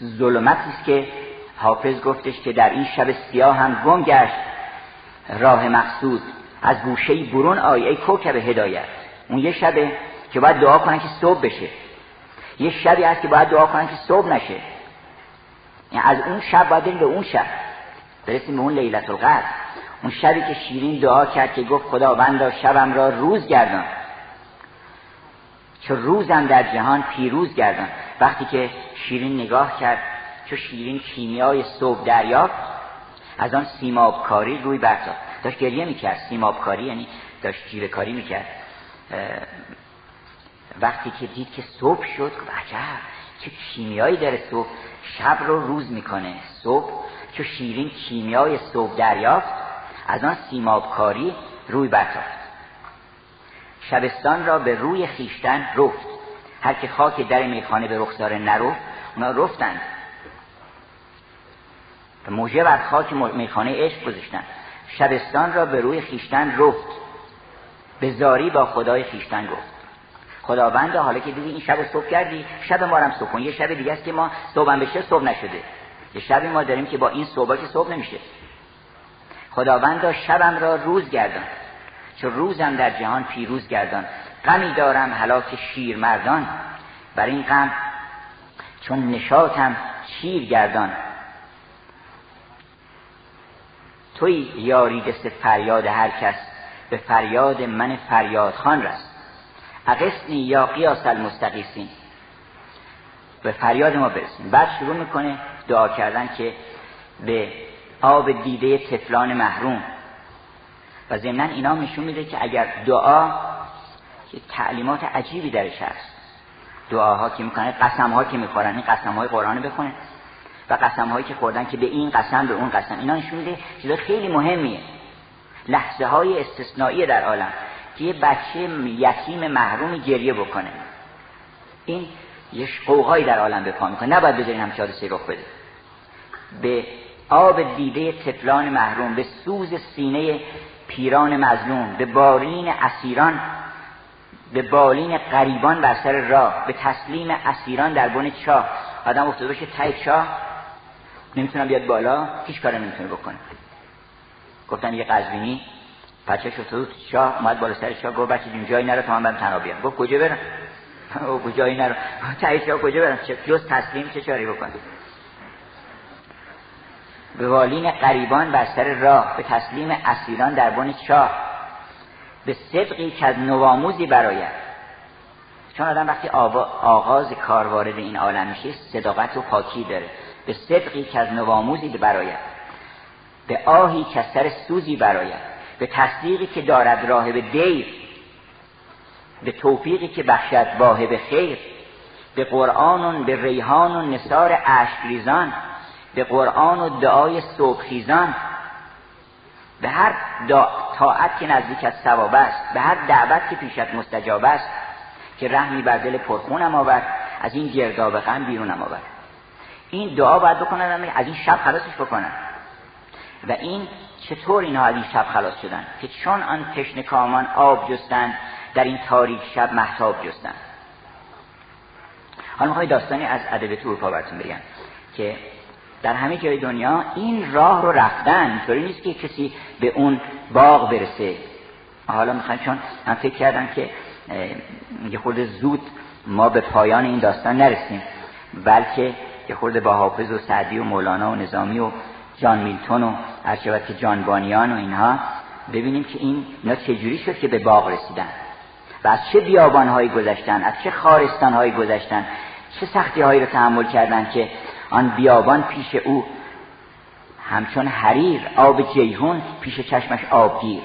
ظلمتی است که حافظ گفتش که در این شب سیاه هم گم گشت. راه مقصود. از گوشه برون آی ای کوکب هدایت. اون یه شبه که باید دعا کنن که صبح بشه. یه شبی هست که باید دعا کنن که صبح نشه. یعنی از اون شب باید به اون شب. برسیم به اون لیلت القدر اون شبی که شیرین دعا کرد که گفت خداوندا شبم را روز گردان. چه روزم در جهان پیروز گردان. وقتی که شیرین نگاه کرد چه شیرین کیمیای صبح دریافت از آن سیمابکاری روی برتافت داشت گریه می‌کرد. سیمابکاری یعنی داشت جیره کاری می‌کرد وقتی که دید که صبح شد گفت عجب چه کیمیایی داره صبح. شب رو روز می‌کنه. صبح چه شیرین کیمیای صبح دریافت از آن سیمابکاری روی برتافت. شبستان را به روی خیشتن رفت. هر که خاک در میخانه به رخسار نرفت اونا رفتند. موجه بر خاک میخانه عشق گذاشتن. شبستان را به روی خیشتن رفت. به زاری با خدای خیشتن گفت. خداوند حالا که دیدی این شب صبح کردی شب ما هم صبح یه شب دیگه است که ما صبح بشه صبح نشده. یه شبی ما داریم که با این صبح که صبح نمیشه. خداوند شبم را روز گردان. چون روزم در جهان پیروز گردان. غمی دارم هلاک شیر مردان بر این غم چون نشاتم شیر گردان. توی یاری دست فریاد هر کس به فریاد من فریاد خان رست. اقسنی یا قیاس المستقیسین به فریاد ما برسیم. بعد شروع می‌کنه دعا کردن که به آب دیده تفلان محروم. و ضمنا اینا نشون میده که اگر دعا که تعلیمات عجیبی درش هست. دعاها که می‌کنه قسم ها که می‌خورن این قسم های قرآن بخونه و قسم هایی که خوردن که به این قسم به اون قسم. اینا نشون میده چیز خیلی مهمیه. لحظه های استثنایی در عالم. که یه بچه یتیم محروم گریه بکنه. این یه قوقایی در عالم به پا می‌کنه. نباید بذارین هم حادثه رخ بده. به آب دیده تفلان محروم به سوز سینه پیران مظلوم به بارین اسیران به بالین قریبان بر سر راه به تسلیم اسیران در بن چاه. آدم افتاده باشه تای چاه نمی‌تونم بیاد بالا هیچ کار نمی‌تونه بکنه. گفتن یه قزوینی بچه شد شاه اومد بالا سر شاه گفت بچه جایی نرو تا من برم تنها بیام. گفت کجا برم؟ او جایی نرو. تایی شاه کجا برم؟ جز تسلیم چه چاری بکنم؟ به والین قریبان بر سر راه به تسلیم اسیران در بن شاه. به صدقی که از نواموزی براید چون آدم وقتی آغاز کار وارد این عالم میشه صداقت و پاکی داره. به صدقی که از نواموزی براید به آهی که سر سوزی براید به تصدیقی که دارد راه به دیر به توفیقی که بخشد واهب خیر به قرآن به ریحان و نصار ریزان به قرآن و دعای صبحخیزان به هر طاعت که نزدیک از ثواب است به هر دعوت که پیشت مستجاب است که رحمی بر دل پرخونم آور از این گرداب غم بیرونم آور این دعا باید بکنن از این شب خلاصش بکنن و این چطور اینها از این شب خلاص شدن؟ که چون آن تشنه کامان آب جستند در این تاریک شب محتاب جستند. حالا می‌خوای داستانی از ادبیات اروپا براتون بگم که در همه جای دنیا این راه رو رفتن اینطوری نیست که کسی به اون باغ برسه. حالا می‌خوام چون من فکر کردم که یه خورده زود ما به پایان این داستان نرسیم بلکه یه خورده با حافظ و سعدی و مولانا و نظامی و جان میلتون و که جانبانیان و اینها ببینیم که این اینا چجوری شد که به باغ رسیدن؟ و از چه بیابانهایی گذشتن؟ از چه خارستانهایی گذشتن؟ چه سختی هایی رو تحمل کردن که آن بیابان پیش او همچون حریر آب جیهون پیش چشمش آبگیر؟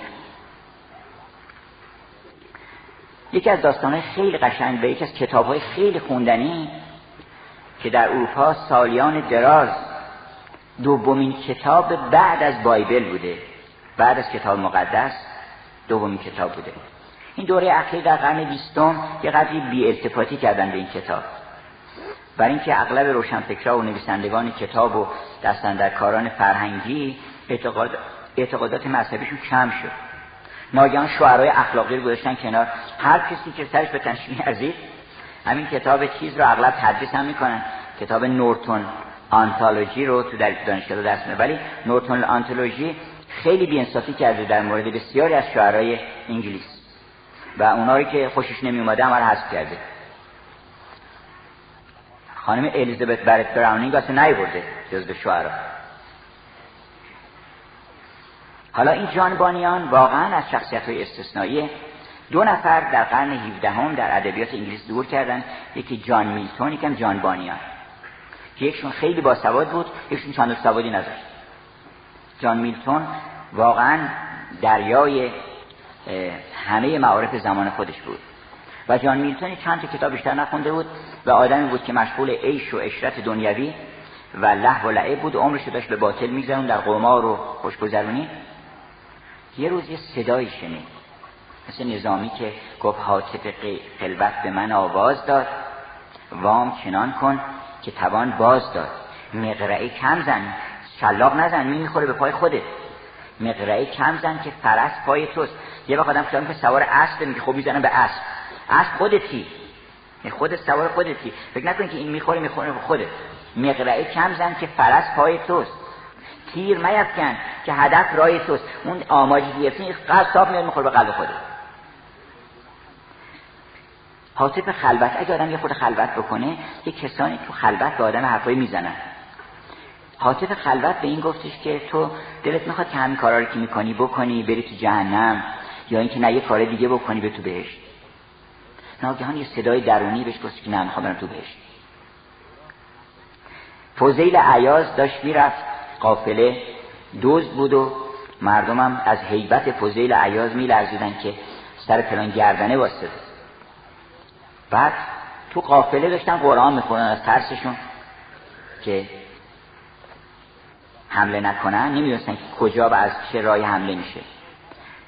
یکی از داستانهای خیلی قشنگ و یکی از کتابهای خیلی خوندنی که در اروپا سالیان دراز دومین کتاب بعد از بایبل بوده. بعد از کتاب مقدس دومین کتاب بوده. این دوره اخیر در قرن بیستم یه قدری بی کردن به این کتاب. برای اینکه اغلب روشنفکرها و نویسندگان کتاب و کاران فرهنگی اعتقاد اعتقادات مذهبیشون کم شد. ناگهان شعرهای اخلاقی رو گذاشتن کنار. هر کسی که سرش به ارزید همین کتاب چیز رو اغلب تدریس هم می‌کنن. کتاب نورتون. آنتولوژی رو تو در دانشگاه درس میده ولی نورتون آنتولوژی خیلی بیانصافی کرده در مورد بسیاری از شعرهای انگلیس. و اونایی که خوشش نمی اومده هم حذف کرده. خانم الیزابت برت براونینگ اصلا نیورده جز شعرا. حالا این جان بانیان واقعا از شخصیت های استثنایی دو نفر در قرن 17 هم در ادبیات انگلیس دور کردن یکی جان میلتون یکم جان بانیان. یکشون خیلی باسواد بود یکشون چند سوادی نداشت. جان میلتون واقعا دریای همه معارف زمان خودش بود. و جان میلتون چند تا کتاب بیشتر نخونده بود و آدمی بود که مشغول عیش و اشرت دنیوی و له و لعه بود عمرش داشت به باطل میگذرون در قمار و خوشگذرونی. یه روز یه صدایی شنید مثل نظامی که گفت حاطف خلوت به من آواز داد وام چنان کن که توان باز داد. مقرعه کم زن. شلاق نزن می می‌خوره به پای خودت. مقرعه کم زن که فرس پای توست. یه وقت آدم که سوار اسب میگه خب می‌زنه به اسب. اسب خودتی. خودت سوار خودتی. فکر نکن که این می‌خوره می‌خوره به خودت. مقرعه کم زن که فرس پای توست. تیر میفکن که هدف رای توست. اون آماجی گرفتی قلب صاف میاد می‌خوره به قلب خودت. حاطف خلوت اگه آدم یه خود خلوت بکنه یه کسانی تو خلوت به آدم حرفایی می‌زنن. حاطف خلوت به این گفتش که تو دلت می‌خواد که همین کارا رو که می‌کنی بکنی بری تو جهنم یا اینکه نه یه کار دیگه بکنی به تو بهشت. ناگهان یه صدای درونی بهش گفت که نه می‌خوام تو بهشت. فوزیل عیاز داشت می‌رفت قافله دوز بود و مردمم از حیبت فوزیل عیاز میلرزیدن که سر پلان گردنه واسطه. بعد تو قافله داشتن قرآن می‌خونن از ترسشون که حمله نکنن نمی‌دونستن که کجا و از چه رای حمله میشه.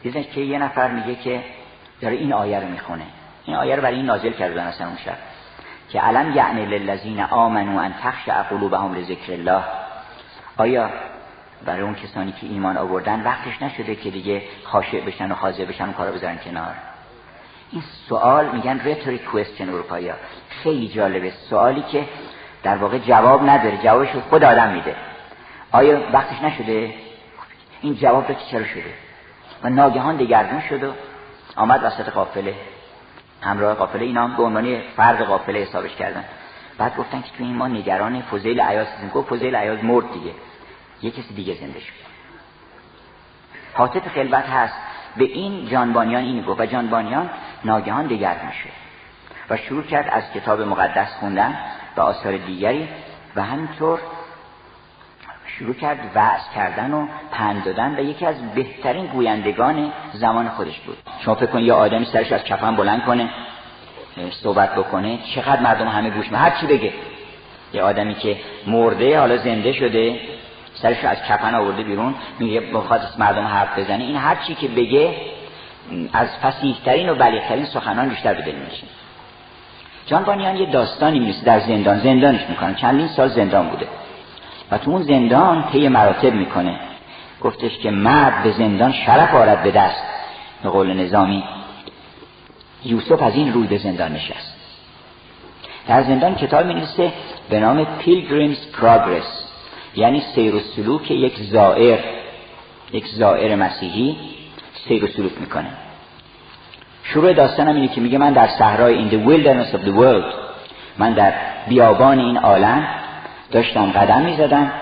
دیدن که یه نفر میگه که داره این آیه رو می‌خونه. این آیه رو برای این نازل کرده اصلا اون شب. که علم یعنی للذین آمنو ان تخشع قلوبهم لذکر الله. آیا برای اون کسانی که ایمان آوردن وقتش نشده که دیگه خاشع بشن و حاضر بشن و کارو بذارن کنار؟ این سوال میگن رتوری کوئسچن اروپایی خیلی جالبه. سوالی که در واقع جواب نداره. جوابش خود آدم میده. آیا وقتش نشده؟ این جواب رو چرا شده؟ و ناگهان دگرگون شد و آمد وسط قافله. همراه قافله. اینا هم به عنوان فرد قافله حسابش کردن. بعد گفتن که تو این ما نگران فوزیل عیاز هستیم. گفت فوزیل عیاز مرد دیگه. یه کسی دیگه زنده شد حاطف خلوت هست. به این جانبانیان اینی گفت و جانبانیان ناگهان دگرگون شد و شروع کرد از کتاب مقدس خوندن و آثار دیگری و همینطور شروع کرد وعظ کردن و پند دادن و یکی از بهترین گویندگان زمان خودش بود. شما فکر کنید یه آدمی سرش از کفن بلند کنه صحبت بکنه چقدر مردم همه گوش هر چی بگه. یه آدمی که مرده حالا زنده شده سرش از کفن آورده بیرون میگه بخواد مردم حرف بزنه. این هر چی که بگه از فسیحترین و بلیغترین سخنان بیشتر به دل میشه جان بانیان یه داستانی می‌رسه در زندان. زندانش می‌کنن چندین سال زندان بوده. و تو اون زندان طی مراتب می‌کنه. گفتش که مرد به زندان شرف آرد به دست. به قول نظامی یوسف از این روی به زندان نشست. در زندان کتاب می به نام Pilgrim's Progress. یعنی سیر و سلوک یک زائر یک زائر مسیحی سیر و سلوک می‌کنه. شروع داستانم اینه که میگه من در صحرای in the wilderness of the world من در بیابان این عالم داشتم قدم می‌زدم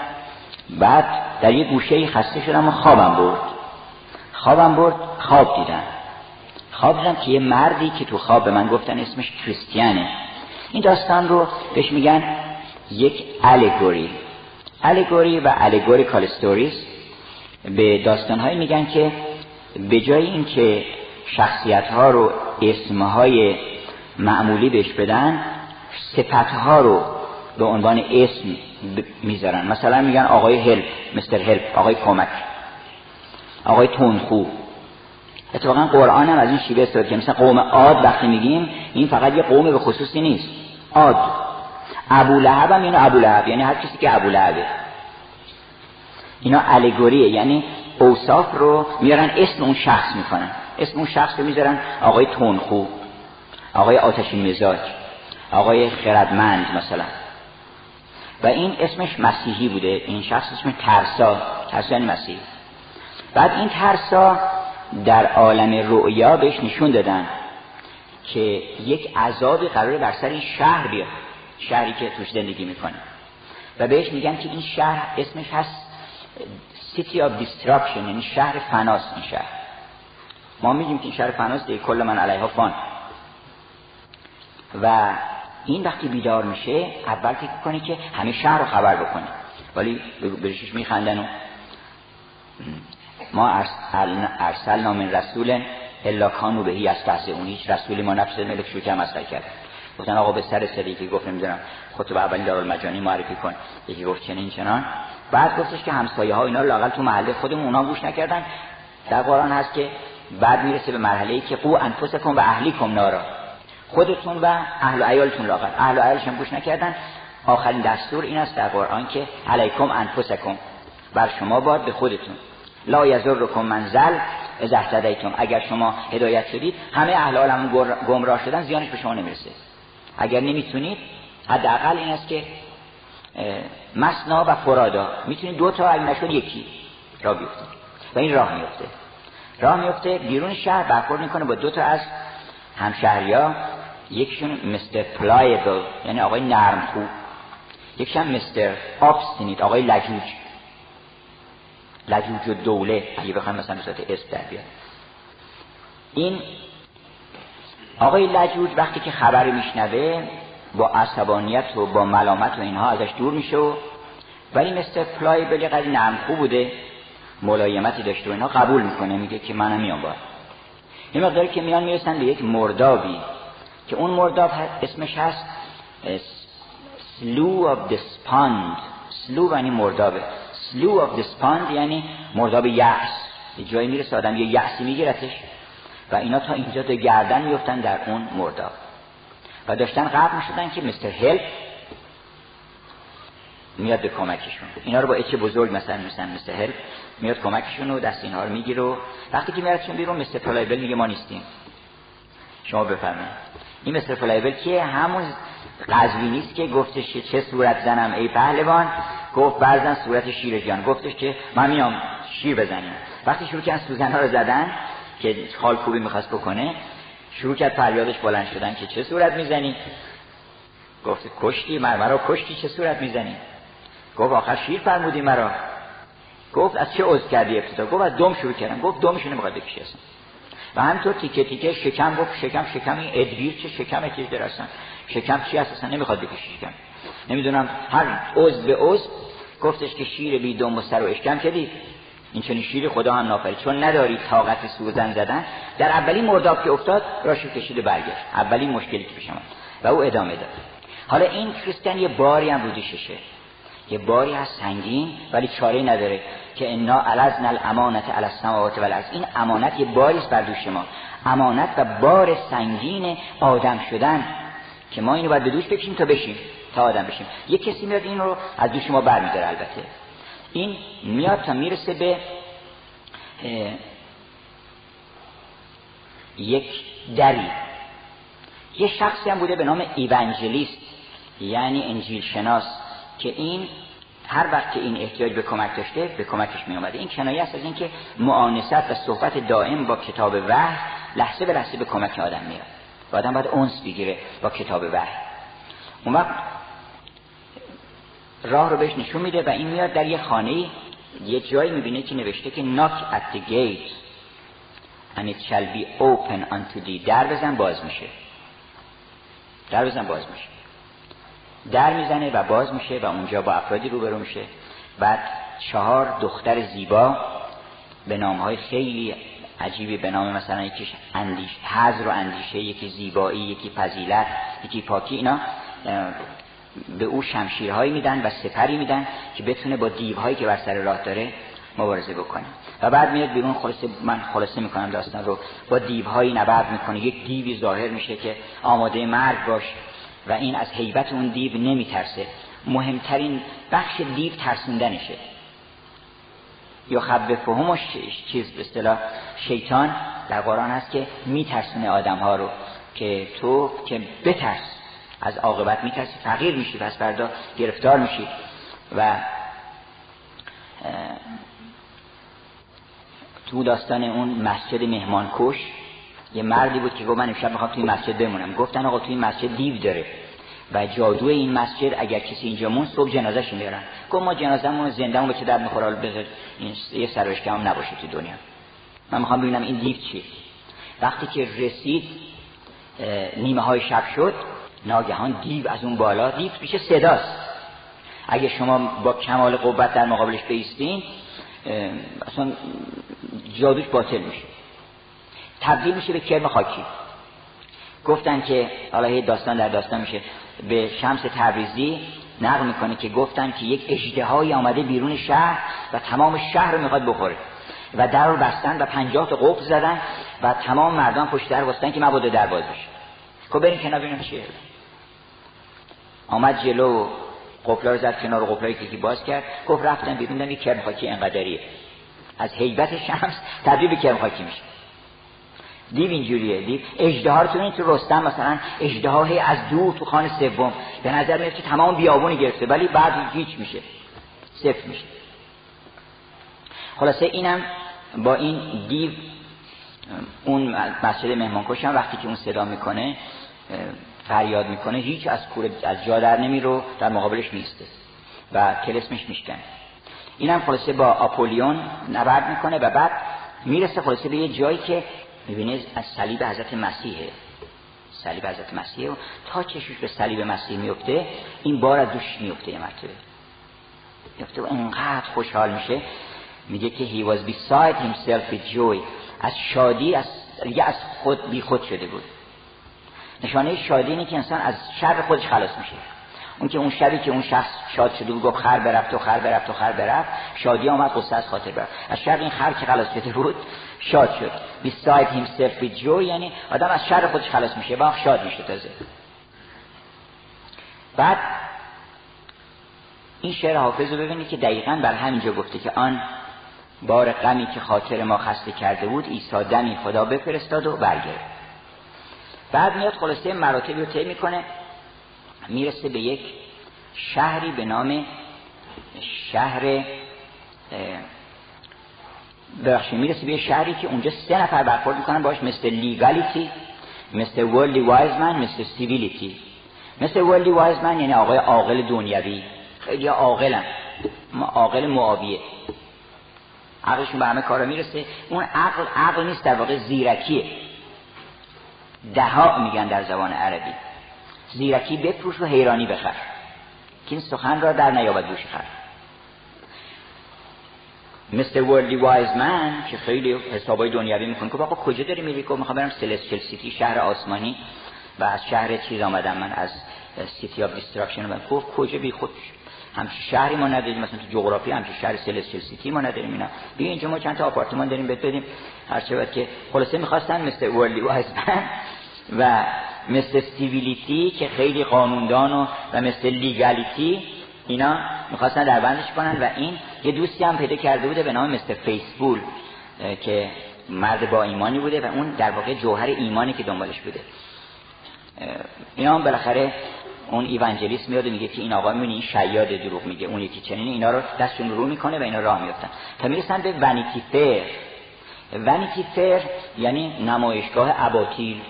بعد در یک گوشه خسته شدم و خوابم برد. خوابم برد خواب دیدم. خواب دیدم که یه مردی که تو خواب به من گفتن اسمش کریستیانه. این داستان رو بهش میگن یک الگوری الگوری و الگوری کالستوریس به داستانهایی میگن که به جای اینکه شخصیت ها رو اسمهای معمولی بهش بدن صفت ها رو به عنوان اسم می‌ذارن. مثلا میگن آقای هلپ مستر هلپ آقای کمک آقای تونخو اتفاقا قرآن هم از این شیوه استفاده که مثلا قوم عاد وقتی میگیم این فقط یه قوم به خصوصی نیست. عاد. ابو لهب هم یعنی ابو لهب یعنی هر کسی که ابو لهبه اینا الگوریه یعنی اوصاف رو میارن اسم اون شخص می‌کنن. اسم اون شخص رو می‌ذارن آقای تونخو آقای آتشین مزاج آقای خردمند مثلا. و این اسمش مسیحی بوده. این شخص اسم ترسا. ترسا یعنی مسیحی بعد این ترسا در عالم رؤیا بهش نشون دادن که یک عذابی قراره بر سر این شهر بیاد شهری که توش زندگی می‌کنه. و بهش میگن که این شهر اسمش هست City of Destruction یعنی شهر فناست این شهر. ما میگیم که این شهر فناست دیگه کل من علیها فان. و این وقتی بیدار میشه اول فکر کنه که همه شهر رو خبر بکنه. ولی برشش میخندن و ما ارسل نام رسول الا کانو بهی از اون هیچ رسولی ما نفس ملک که مسئله کرد گفتن آقا به سر سری که گفت نمی‌دونم خودتو به اولین دارالمجانی معرفی کن. یکی گفت چنین چنان. بعد گفتش که همسایه ها اینا لاقل تو محله خودمون اونا گوش نکردن. در قرآن هست که بعد می‌رسه به مرحله ای که قو انفسکم و اهلیکم نارا. خودتون و اهل و عیالتون لاقل. اهل و عیالشون گوش نکردن. آخرین دستور این است در قرآن که علیکم انفسکم. بر شما باد به خودتون. لا یزرکم منزل از اهتدیتم. اگر شما هدایت شدید همه اهل عالم گمراه شدن زیانش به شما نمی‌رسه. اگر نمی‌تونید حداقل این است که مسنا و فرادا. می‌تونید دو تا اگه نشد یکی راه بیفته و این راه میفته راه میفته بیرون شهر برخورد می‌کنه با دو تا از همشهریا. یکشون مستر پلایبل یعنی آقای نرم خوب یکشون مستر آبستینیت آقای لجوج. لجوج و دوله اگه بخوایم مثلا به صورت در بیاد. این آقای لجوج وقتی که خبر میشنوه با عصبانیت و با ملامت و اینها ازش دور میشه و ولی مثل بلی قدی نرم خوب بوده. ملایمتی داشته و اینها قبول می‌کنه میگه که منم میام باید این مقداری که میان می‌رسن به یک مردابی. که اون مرداب اسمش هست سلو the spond سلو یعنی مردابه. سلو the spond یعنی مرداب یعص یه جایی می‌رسه آدم یه یعصی میگیرتش. و اینا تا اینجا تا گردن میفتن در اون مرداب و داشتن قبل می‌شدن که مستر هلپ میاد به کمکشون. اینا رو با اچ بزرگ مثلا مثلا مستر هلپ میاد کمکشون و دست اینها رو می‌گیره و وقتی که میادشون بیرون Mister Pliable میگه ما نیستیم. شما بفرمایید. این Mister Pliable که همون قزوینیست که گفتش چه صورت زنم ای پهلوان؟ گفت بر زن صورت شیر ژیان گفتش که من میام شیر بزنیم. وقتی شروع کردن سوزن ها رو زدن که خالکوبی می‌خواست بکنه شروع کرد فریادش بلند شدن که چه صورت می‌زنی؟ گفت کشتی؟ مرا کشتی چه صورت می‌زنی؟ گفت آخر شیر فرمودی مرا. گفت از چه عضو کردی ابتدا گفت از دم شروع کردم. گفت دمشون نمی‌خواد بکشی اصلا. و همینطور تیکه تیکه شکم گفت شکم شکم این ادویر چه شکم چیز درستن شکم چی هست اصلا؟ نمی‌خواد بکشی شکم. نمی‌دونم. هر عضو به عضو گفتش که شیر بی دم و سر و اشکم کردی؟ این چنین شیر خدا هم نافرید چون نداری طاقت سوزن زدن در اولین مرداب که افتاد راشو کشید و برگشت. اولین مشکلی که پیش و او ادامه داد. حالا این کریستیان یه باری هم رو یه باری از سنگین ولی چاره نداره که انا علزنا الامانت علی السماوات و این امانت یه باری بر دوش ما. امانت و بار سنگین آدم شدن که ما اینو باید به دوش بکشیم تا بشیم. تا آدم بشیم. یه کسی میاد این رو از دوش ما برمیداره البته. این میاد تا می‌رسه به یک دری. یه شخصی هم بوده به نام ایونجلیست یعنی انجیل شناس که این هر وقت که این احتیاج به کمک داشته به کمکش می اومده این کنایه است از اینکه معانست و صحبت دائم با کتاب وحی لحظه به لحظه به کمک آدم میاد. آدم باید اونس بگیره با کتاب وحی. اون وقت راه رو بهش نشون میده و این میاد در یه خانه یه جایی می‌بینه که نوشته که knock at the gate. And it shall be open unto thee. در بزن باز میشه. در بزن باز میشه. در می‌زنه و باز میشه و اونجا با افرادی روبرو میشه. بعد چهار دختر زیبا به نام های خیلی عجیبی به نام مثلا یکی اندیش حضر و اندیشه یکی زیبایی یکی فضیلت یکی پاکی اینا به او شمشیرهایی میدن و سپری میدن که بتونه با دیوهایی که بر سر راه داره مبارزه بکنه. و بعد میاد بیرون خلاصه من خلاصه می‌کنم داستان رو. با دیوهایی نبرد می‌کنه. یک دیوی ظاهر میشه که آماده مرگ باش و این از حیبت اون دیو نمیترسه. مهمترین بخش دیو ترسوندنشه. یا خب فهمش چیز به اصطلاح شیطان در قرآن هست که میترسونه آدم ها رو که تو که بترس. از عاقبت میترسی فقیر میشی پس فردا گرفتار میشی. و تو داستان اون مسجد مهمان کش یه مردی بود که گفت من امشب می‌خوام توی مسجد بمونم. گفتن آقا توی مسجد دیو داره و جادو این مسجد اگر کسی اینجا مون صبح جنازه میارن گفت ما جنازه‌مون زندهمون به چه درد می‌خوره؟ بذار این یه سرش کم نباشه تو دنیا. من می‌خوام ببینم این دیو چی. وقتی که رسید نیمه های شب شد ناگهان دیو از اون بالا دیو میشه صداست. اگه شما با کمال قوت در مقابلش بیستین اصلا جادوش باطل میشه. تبدیل میشه به کرم خاکی. گفتن که حالا داستان در داستان میشه به شمس تبریزی نقل می‌کنه که گفتن که یک اجدهایی آمده بیرون شهر و تمام شهر رو می‌خواد بخوره. و در رو بستن و پنجاه تا قفل زدن و تمام مردان پشت در بستن که مبادا در باز بشه. خب بریم کنار ببینیم چیه. آمد جلو قفلا رو زد کنار قفلایی که باز کرد. گفت رفتن بیرون یک کرم خاکی انقدریه. از حیبت شمس تبدیل به کرم خاکی میشه. دیو اینجوریه دیو. اجده رو تو رستم مثلا اجده از دور تو خانه سوم. به نظر میاد که تمام بیابونی گرفته ولی بعد هیچ میشه. صفر میشه. خلاصه اینم با این دیو اون مسجد مهمانکش هم وقتی که اون صدا می‌کنه فریاد می‌کنه هیچ از کور از جا در نمی رو در مقابلش نیسته. و تلسمش میشکن. اینم خلاصه با آپولیون نبرد می‌کنه و بعد می‌رسه خلاصه به یه جایی که می‌بینید از صلیب حضرت مسیحه. صلیب حضرت مسیحه و تا چشوش به صلیب مسیح میفته این بار از دوش میفته یه مرتبه. میفته و انقدر خوشحال میشه. میگه که he was beside himself with joy. از شادی از دیگه از خود بی خود شده بود. نشانه شادی اینه که انسان از شر خودش خلاص میشه. اون که اون شبی که اون شخص شاد شده بود گفت خر برفت و خر برفت و خر برفت شادی آمد قصه از خاطر برفت از شر این خر که خلاص شده بود شاد شد. Beside himself with joy یعنی آدم از شر خودش خلاص میشه با شاد میشه تازه. بعد این شعر حافظ رو ببینید که دقیقا بر همینجا گفته که آن بار غمی که خاطر ما خسته کرده بود عیسی دمی خدا بفرستاد و برگرد بعد میاد خلاصه مراتبی رو طی می‌کنه می‌رسه به یک شهری به نام شهر بخشی می‌رسه به شهری که اونجا سه نفر برخورد می‌کنن باش مثل لیگالیتی Mister Worldly Wiseman Mister Civility Mister Worldly Wiseman یعنی آقای عاقل دنیوی. خیلی عاقلن. عاقل معاویه. عقلشون به همه کارا می‌رسه. اون عقل عقل نیست در واقع زیرکیه. دها میگن در زبان عربی. زیرکی بفروش و حیرانی بخر. که این سخن را در نیابد گوش خر. Mister Worldly Wiseman که خیلی حسابای دنیوی می‌کنه که آقا کجا داری میری؟ که می‌خوام برم Celestial City شهر آسمانی و از شهر چیز آمدم. من از City of Destruction و گفت کجا بی خود؟ همچین شهری ما نداریم مثلا تو جغرافی همچین شهر Celestial City ما نداریم اینا. بیا اینجا ما چند تا آپارتمان داریم بهت بدیم. هر که خلاصه می‌خواستن Mister Worldly Wiseman و Mister Civility که خیلی قانوندان و, و Mister Legality اینا می‌خواستن در بندش کنن و این یه دوستی هم پیدا کرده بوده به نام Mister Faithful که مرد با ایمانی بوده و اون در واقع جوهر ایمانی که دنبالش بوده. اینا هم بالاخره اون ایوانجلیست میاد و میگه که این آقا می‌بینی این شیاد دروغ میگه اون یکی چنین اینا رو دستشون رو می‌کنه و اینا راه میفتن تا می‌رسن به ونیتی فیر. ونیتی فیر یعنی نمایشگاه اباطیل.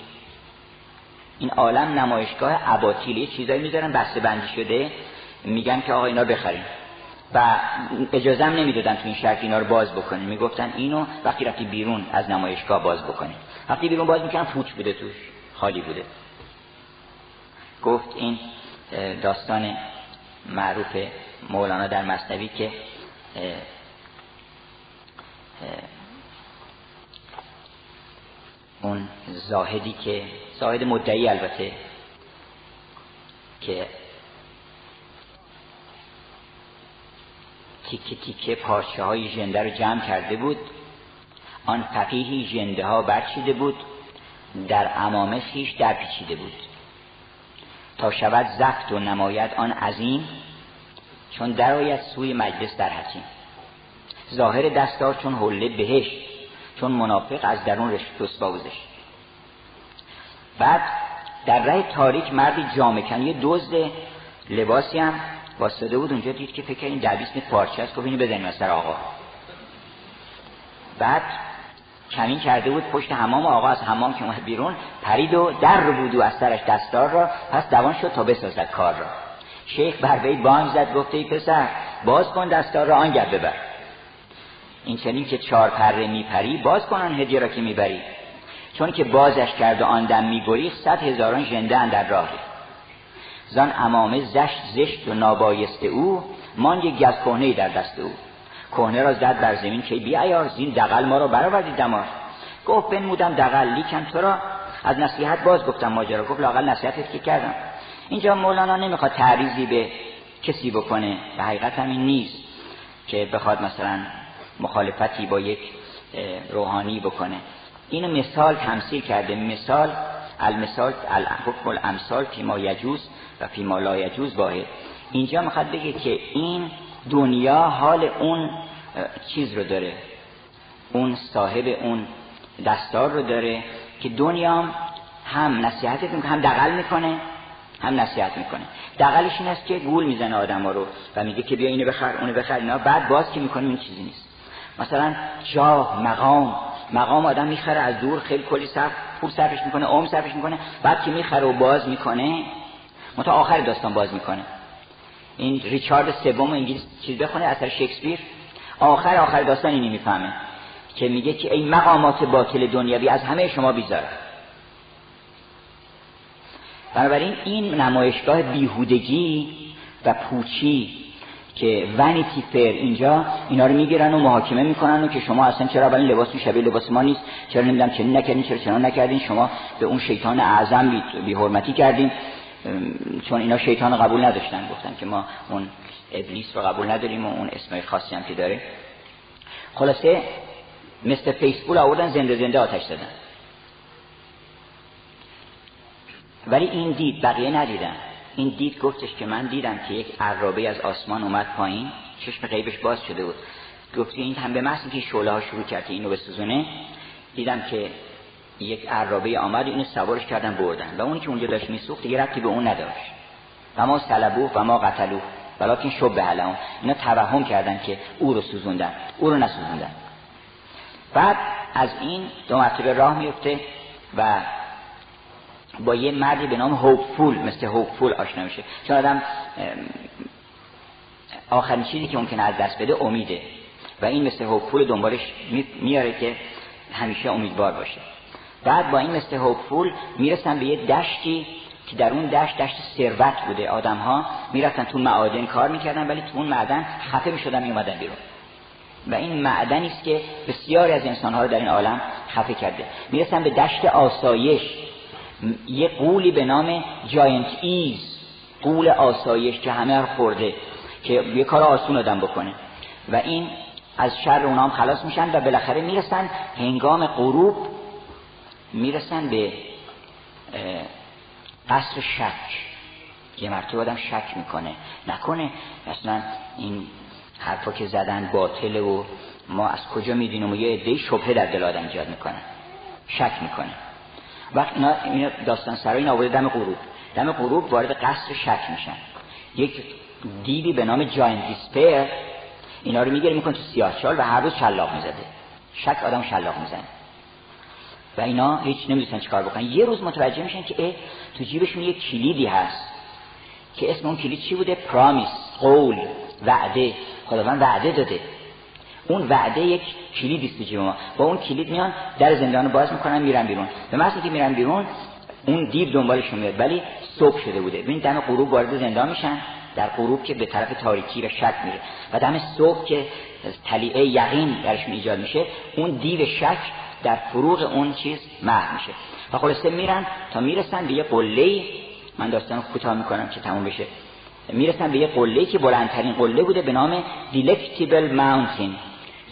این عالم نمایشگاه اباطیل یه چیزایی می‌ذارن بسته بندی شده. میگن که آقا اینا بخریم. و اجازه هم نمی‌دادن تو این شرط اینا رو باز بکنین می‌گفتن اینو وقتی رفتی بیرون از نمایشگاه باز بکنین وقتی بیرون باز می‌کنن فوچ بوده توش خالی بوده. گفت این داستان معروف مولانا در مصنوی که اون زاهدی که زاهد مدعی البته که تیکه تیکه پارچه های جنده رو جمع کرده بود. آن فقیهی جنده ها برچیده بود. در امامه خیش در پیچیده بود. تا شود زفت و نماید آن عظیم چون درآید سوی مجلس در حکیم. ظاهر دستار چون حله بهش چون منافق از درون رسباوزش بعد در راه تاریک مردی جامکن یه دزد لباسی هم واسطه بود اونجا دید که فکر این دبیس می پارچه است. گفت اینو بزنیم از سر آقا. بعد کمین کرده بود پشت حمام آقا از حمام که اومد بیرون پرید و در رو بود و از سرش دستار را پس دوان شد تا بسازد کار را. شیخ بر وی بانگ زد گفته ای پسر باز کن دستار را آنگه ببر. این چنین که چهار پره میپری باز کن آن هدیه را که می‌بری. چون که بازش کرد و آن دم میگریخت صد هزاران ژنده در راه زان امامه زشت زشت و نابایست او مان یک گز در دست او. کهنه را زد بر زمین که بیایار زین دقل ما را برآوردی دمار. گفت بنمودم دقل لیکن تو را از نصیحت باز گفتم ماجرا. گفت لاقل نصیحتت که کردم. اینجا مولانا نمی‌خواد تعریضی به کسی بکنه. و حقیقت همین نیست که بخواد مثلا مخالفتی با یک روحانی بکنه. اینو مثال تمثیل کرده. مثال المثال الحکم الامثال فیما یجوز و فیما لا یجوز واحد. اینجا می‌خواد بگه که این دنیا حال اون چیز رو داره. اون صاحب اون دستار رو داره که دنیا هم نصیحت می‌کنه هم دقل می‌کنه هم نصیحت می‌کنه. دقلش این است که گول می‌زنه آدم رو و میگه که بیا اینو بخر اونو بخر. اینا بعد باز که می‌کنه این چیزی نیست. مثلا جاه مقام مقام آدم می‌خره از دور خیلی کلی صرف پول صرفش می‌کنه عمر صرفش می‌کنه بعد که می‌خره و باز می‌کنه متا آخر داستان باز می‌کنه. این ریچارد سوم انگلیس چیز بخونه اثر شکسپیر. آخر آخر داستان اینی می‌فهمه که میگه که این مقامات باطل دنیوی از همه شما بیزاره. بنابراین این نمایشگاه بیهودگی و پوچی که ونیتی فر اینجا اینا رو می‌گیرن و محاکمه می‌کنن و که شما اصلا چرا اولین لباس شبیه لباس ما نیست چرا نمی‌دونم چنین نکردین چرا چنان نکردین شما به اون شیطان اعظم بی, حرمتی کردین. چون اینا شیطان قبول نداشتن گفتن که ما اون ابلیس رو قبول نداریم و اون اسم خاصی هم که داره. خلاصه مثل فیسبول آوردن زنده زنده آتش دادن ولی این دید بقیه ندیدن. این دید گفتش که من دیدم که یک عرابه از آسمان اومد پایین چشم غیبش باز شده بود. گفت این هم به محض که شعله ها شروع کرد اینو به سوزونه دیدم که یک عرابه آمد اینو سوارش کردن بردن. و اونی که اونجا داشت میسوخت دیگه ربطی به اون نداشت. و ما سلبوه و ما قتلوه. ولیکن شب علم اینا توهم کردن که او رو سوزوندن او رو نسوزوندن. بعد از این دو مرتبه راه میفته و با یه مردی به نام هوپفول مثل هوپفول آشنا میشه. چون آدم آخرین چیزی که ممکنه از دست بده امیده. و این مثل هوپفول دنبالش میاره که همیشه امیدوار باشه. بعد با این مثل هوپفول می‌رسن به یه دشتی که در اون دشت دشت ثروت بوده. آدم ها می‌رفتن تو معادن کار می‌کردن ولی تو اون معدن خفه می‌شدن میومدن بیرون. و این معدنی است که بسیاری از انسان ها رو در این عالم خفه کرده. می‌رسن به دشت آسایش. یه قولی به نام جاینت ایز قول آسایش که همه خورده که یه کار آسون آدم بکنه. و این از شر اونام خلاص میشن و بالاخره می‌رسن هنگام غروب می‌رسن به قصر شک. یه مرتبه آدم شک می‌کنه. نکنه اصلا این حرفا که زدن باطله و ما از کجا می‌دونیم و یه عده شبهه در دل آدم ایجاد می‌کنه. شک می‌کنه. وقت اینا, داستان سرای این دم غروب. دم غروب وارد قصر شک میشن. یک دیوی به نام جاین دیسپیر اینا رو می‌گیره می‌کنه تو سیاه و هر روز شلاق می‌زده. شک آدم شلاق می‌زنه. و اینا هیچ نمی‌دونن چیکار بکنن. یه روز متوجه میشن که تو جیبشون یه کلیدی هست که اسم اون کلید چی بوده؟ پرامیس قول وعده. خداوند وعده داده. اون وعده یک کلیدی است ما با اون کلید میان در زندان باز می‌کنن میرن بیرون. به محض که میرن بیرون اون دیو دنبالشون میاد ولی صبح شده بوده. ببین دم غروب وارد زندان میشن در غروب که به طرف تاریکی و شک میره. و دم صبح که طلیعه یقین درشون ایجاد میشه اون دیو شک در فروغ اون چیز محو میشه. و خلاصه میرن تا می‌رسن به یه قله من داستان کوتاه می‌کنم که تموم بشه. می‌رسن به یه قله که بلندترین قله بوده به نام دیلکتیبل ماونتین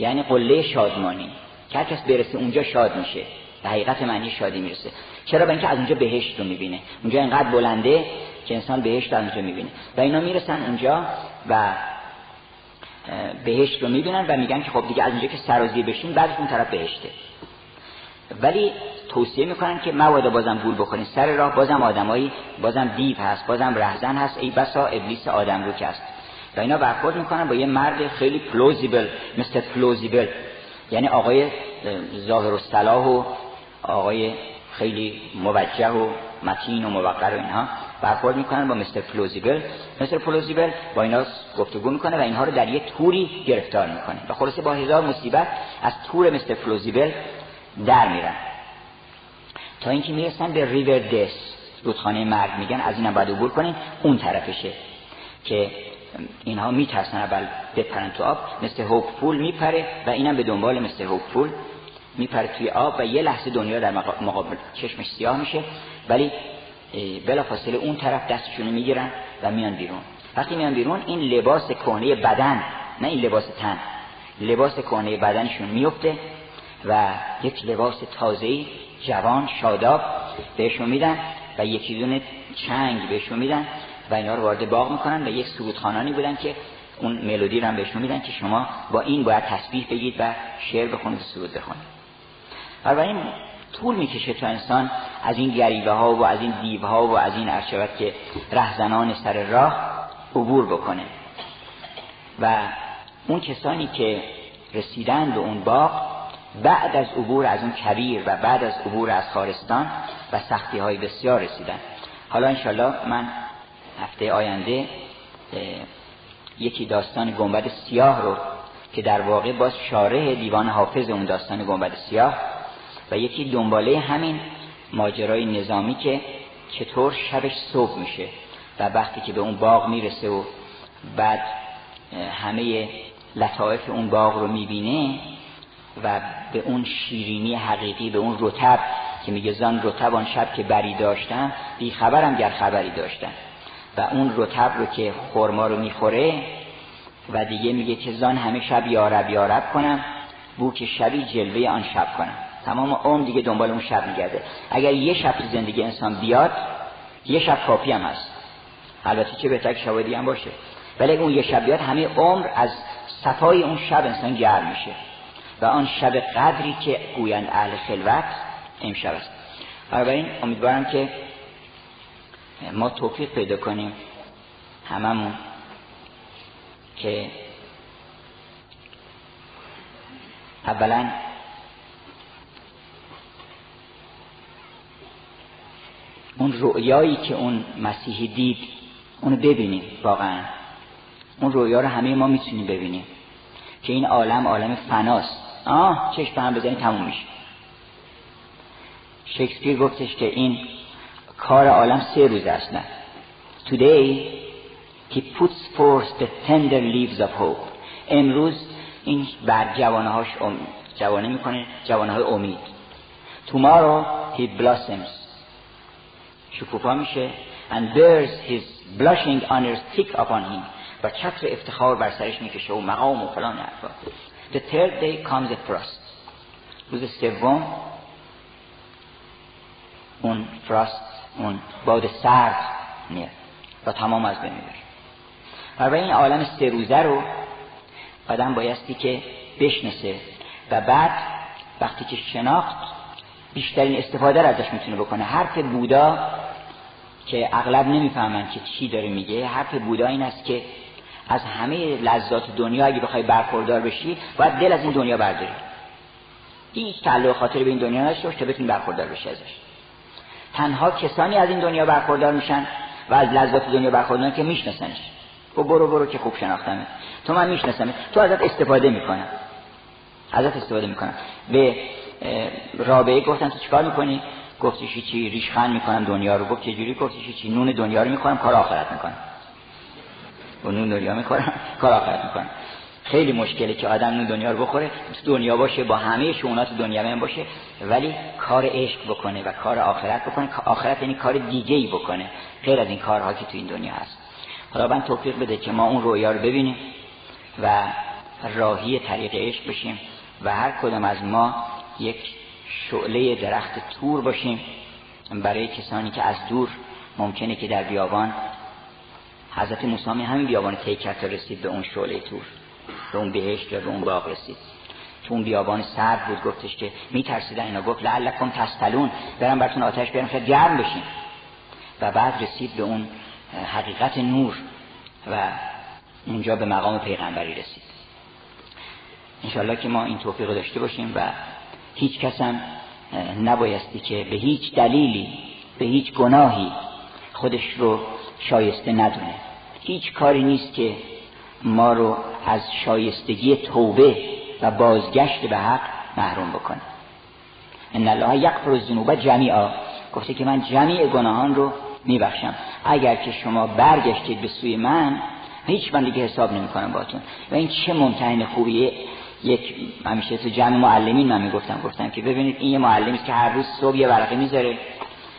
یعنی قله شادمانی. که هر کس برسه اونجا شاد میشه. به حقیقت معنی شادی می‌رسه. چرا؟ به اینکه از اونجا بهشت رو می‌بینه. اونجا اینقدر بلنده که انسان بهشت از اونجا می‌بینه. و اینا می‌رسن اونجا و بهشت رو می‌بینن و میگن که خب دیگه از اونجا که سرازیر بشین بعدش اون طرف بهشته. ولی توصیه می‌کنن که مبادا بازم گول بخورین. سر راه بازم آدمایی بازم دیو هست بازم رهزن هست. ای بسا ابلیس آدم رو که و اینا برخورد می‌کنن با یه مرد خیلی plausible Mister Plausible یعنی آقای ظاهرالصلاح و آقای خیلی موجه و متین و موقر و اینها برخورد می‌کنن با Mister Plausible Mister Plausible با اینا گفتگو می‌کنه و اینها رو در یک توری گرفتار می‌کنه. و خلاصه با هزار مصیبت از تور Mister Plausible در میرن. تا اینکه می‌رسن به ریور دس رودخانه مرگ. میگن از اینم باید عبور کنین اون طرفشه که اینها میترسن اول بپرن تو آب Mister Hopeful میپره و اینم به دنبال Mister Hopeful میپره توی آب و یه لحظه دنیا در مقابل چشمش سیاه میشه. ولی بلا فاصله اون طرف دستشونو می‌گیرن و میان بیرون. وقتی میان بیرون این لباس کهنه بدن نه این لباس تن. لباس کهنه بدنشون میفته و یک لباس تازه‌ای جوان شاداب بهشون میدن و یکی دونه چنگ بهشون میدن. و اینا رو وارد باغ می‌کنن و یک سرودخانانی بودن که اون ملودی رو هم بهشون میدن که شما با این باید تسبیح بگید و شعر بخونید و سرود بخونید. این طول می‌کشه تا انسان از این گریبه ها و از این دیو ها و از این ارشبت که رهزنان سر راه عبور بکنه. و اون کسانی که رسیدن به اون باغ بعد از عبور از اون کبیر و بعد از عبور از خارستان و سختی های بسیار رسیدن حالا انشالله من هفته آینده یکی داستان گنبد سیاه رو که در واقع باز شارح دیوان حافظ اون داستان گنبد سیاه و یکی دنباله همین ماجرای نظامی که چطور شبش صبح میشه و وقتی که به اون باغ می‌رسه و بعد همه لطایف اون باغ رو می‌بینه و به اون شیرینی حقیقی به اون رتب که میگه زن رتب آن شب که بری داشتن بی خبرم گر خبری داشتن و اون رتب رو که خورما رو می‌خوره و دیگه میگه که زان همه شب یارب یارب کنم بو که شبی جلوه آن شب کنم. تمام عمر دیگه دنبال اون شب میگرده. اگر یه شب تو زندگی انسان بیاد یه شب کافی هم هست. البته چه بهتر که شب هم باشه. ولی اون یه شب بیاد همه عمر از صفای اون شب انسان گرم میشه. و آن شب قدری که گویند اهل خلوت امشب است. بنابراین امیدوارم که ما توفیق پیدا کنیم هممون که اولا اون رؤیایی که اون مسیحی دید اونو ببینیم واقعا. اون رویا رو همه ما می‌تونیم ببینیم که این عالم عالم فناست. آه چشم هم بزنید تموم میشه. شکسپیر گفتش که این کار عالم سه روز است نه. Today he puts forth the tender leaves of hope. امروز این بر جوانه هاش جوانه می‌کنه جوانه های امید. Tomorrow he blossoms. شکوفا میشه and bears his blushing honors thick upon him. و چتر افتخار بر سرش می‌کشه و مقام و فلان حرفا. The third day comes a frost. روز سوم اون فراست اون باد سرد میاد و تمام از بین می‌بره. و این عالم سه روزه رو آدم بایستی که بشنسه و بعد وقتی که شناخت بیشترین استفاده رو ازش می‌تونه بکنه. حرف بودا که اغلب نمی‌فهمن که چی داره میگه حرف بودا این است که از همه لذات دنیا اگه بخوای برخوردار بشی باید دل از این دنیا برداری. هیچ تعلق خاطر به این دنیا نشته باشه بتونی برخوردار بشی ازش. تنها کسانی از این دنیا برخوردار میشن و از لذات دنیا برخوردار که میشناسنش. و خب برو برو که خوب شناختمه تو من می‌شناسم تو ازت استفاده می‌کنم. ازت استفاده می‌کنم. به رابعه گفتن تو چیکار می‌کنی؟ گفتیشی چی ریشخند می‌کنم دنیا رو. گفت چجوری؟ گفتیشی چی نون دنیا رو می‌کنم کار آخرت می‌کنم. و نون دنیا می‌کنم کار آخرت می‌کنم. خیلی مشکله که آدم نون دنیا رو بخوره دنیا باشه با همه شونات دنیا من باشه ولی کار عشق بکنه و کار آخرت بکنه. آخرت یعنی کار دیگه ای بکنه. غیر از این کارها که تو این دنیا هست. خداوند توفیق بده که ما اون رویا رو ببینیم و راهی طریق عشق بشیم و هر کدام از ما یک شعله درخت تور باشیم برای کسانی که از دور ممکنه که در بیابان حضرت موسی همین بیابان کرد رسید به اون شعله تور. به اون بهشت و به اون باغ رسید. تو اون بیابان سرد بود گفتش که میترسیدن اینا. گفت لعلکم تستلون برم براتون آتش بیارم. شاید گرم بشین. و بعد رسید به اون حقیقت نور و اونجا به مقام پیغمبری رسید. انشالله که ما این توفیق داشته باشیم و هیچ کس هم نبایستی که به هیچ دلیلی به هیچ گناهی خودش رو شایسته ندونه. هیچ کاری نیست که ما رو از شایستگی توبه و بازگشت به حق محروم بکنه. ان الله یغفر الذنوب جمیعا. گفته که من جمیع گناهان رو میبخشم. اگر که شما برگشتید به سوی من هیچ من دیگه حساب نمی‌کنم باتون و این چه ممتحن خوبیه؟ یک همیشه تو جمع معلمین من می‌گفتم گفتم که ببینید این یه معلمی که هر روز صبح یه ورقه می‌ذاره.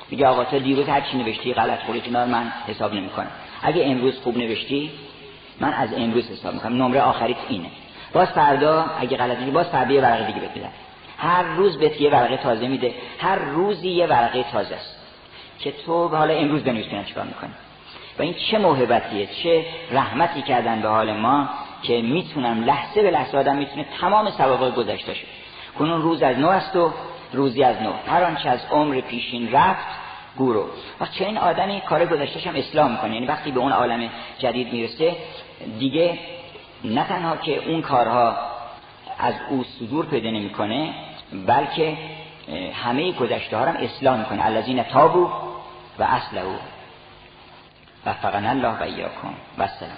میگه آقا تا دیروز هر چی نوشتی غلط خوری من حساب نمی‌کنم. اگه امروز خوب نوشتی من از امروز حساب می‌کنم. نمره آخریت اینه. باز فردا اگه غلطی باز فردا یه ورقه دیگه بده هر روز بهت یه ورقه تازه میده. هر روزی یه ورقه تازه است. که تو حالا امروز بنویس ببین چیکار می‌کنی. و این چه موهبتیه چه رحمتی کردن به حال ما که می‌تونم لحظه به لحظه آدم می‌تونه تمام سوابق گذشته شد کنون روز از نو است و روزی از نو. هر آنچه از عمر پیشین رفت گورو و چه این آدمی کار گذشتهش هم اصلاح می‌کنه. یعنی وقتی به اون عالم جدید می‌رسه دیگه نه تنها که اون کارها از او صدور پیدا نمی‌کنه بلکه همه گذشته ها هم اصلاح می‌کنه. الذین تابو و اصله و فقنا الله و ایاکم. و السلام.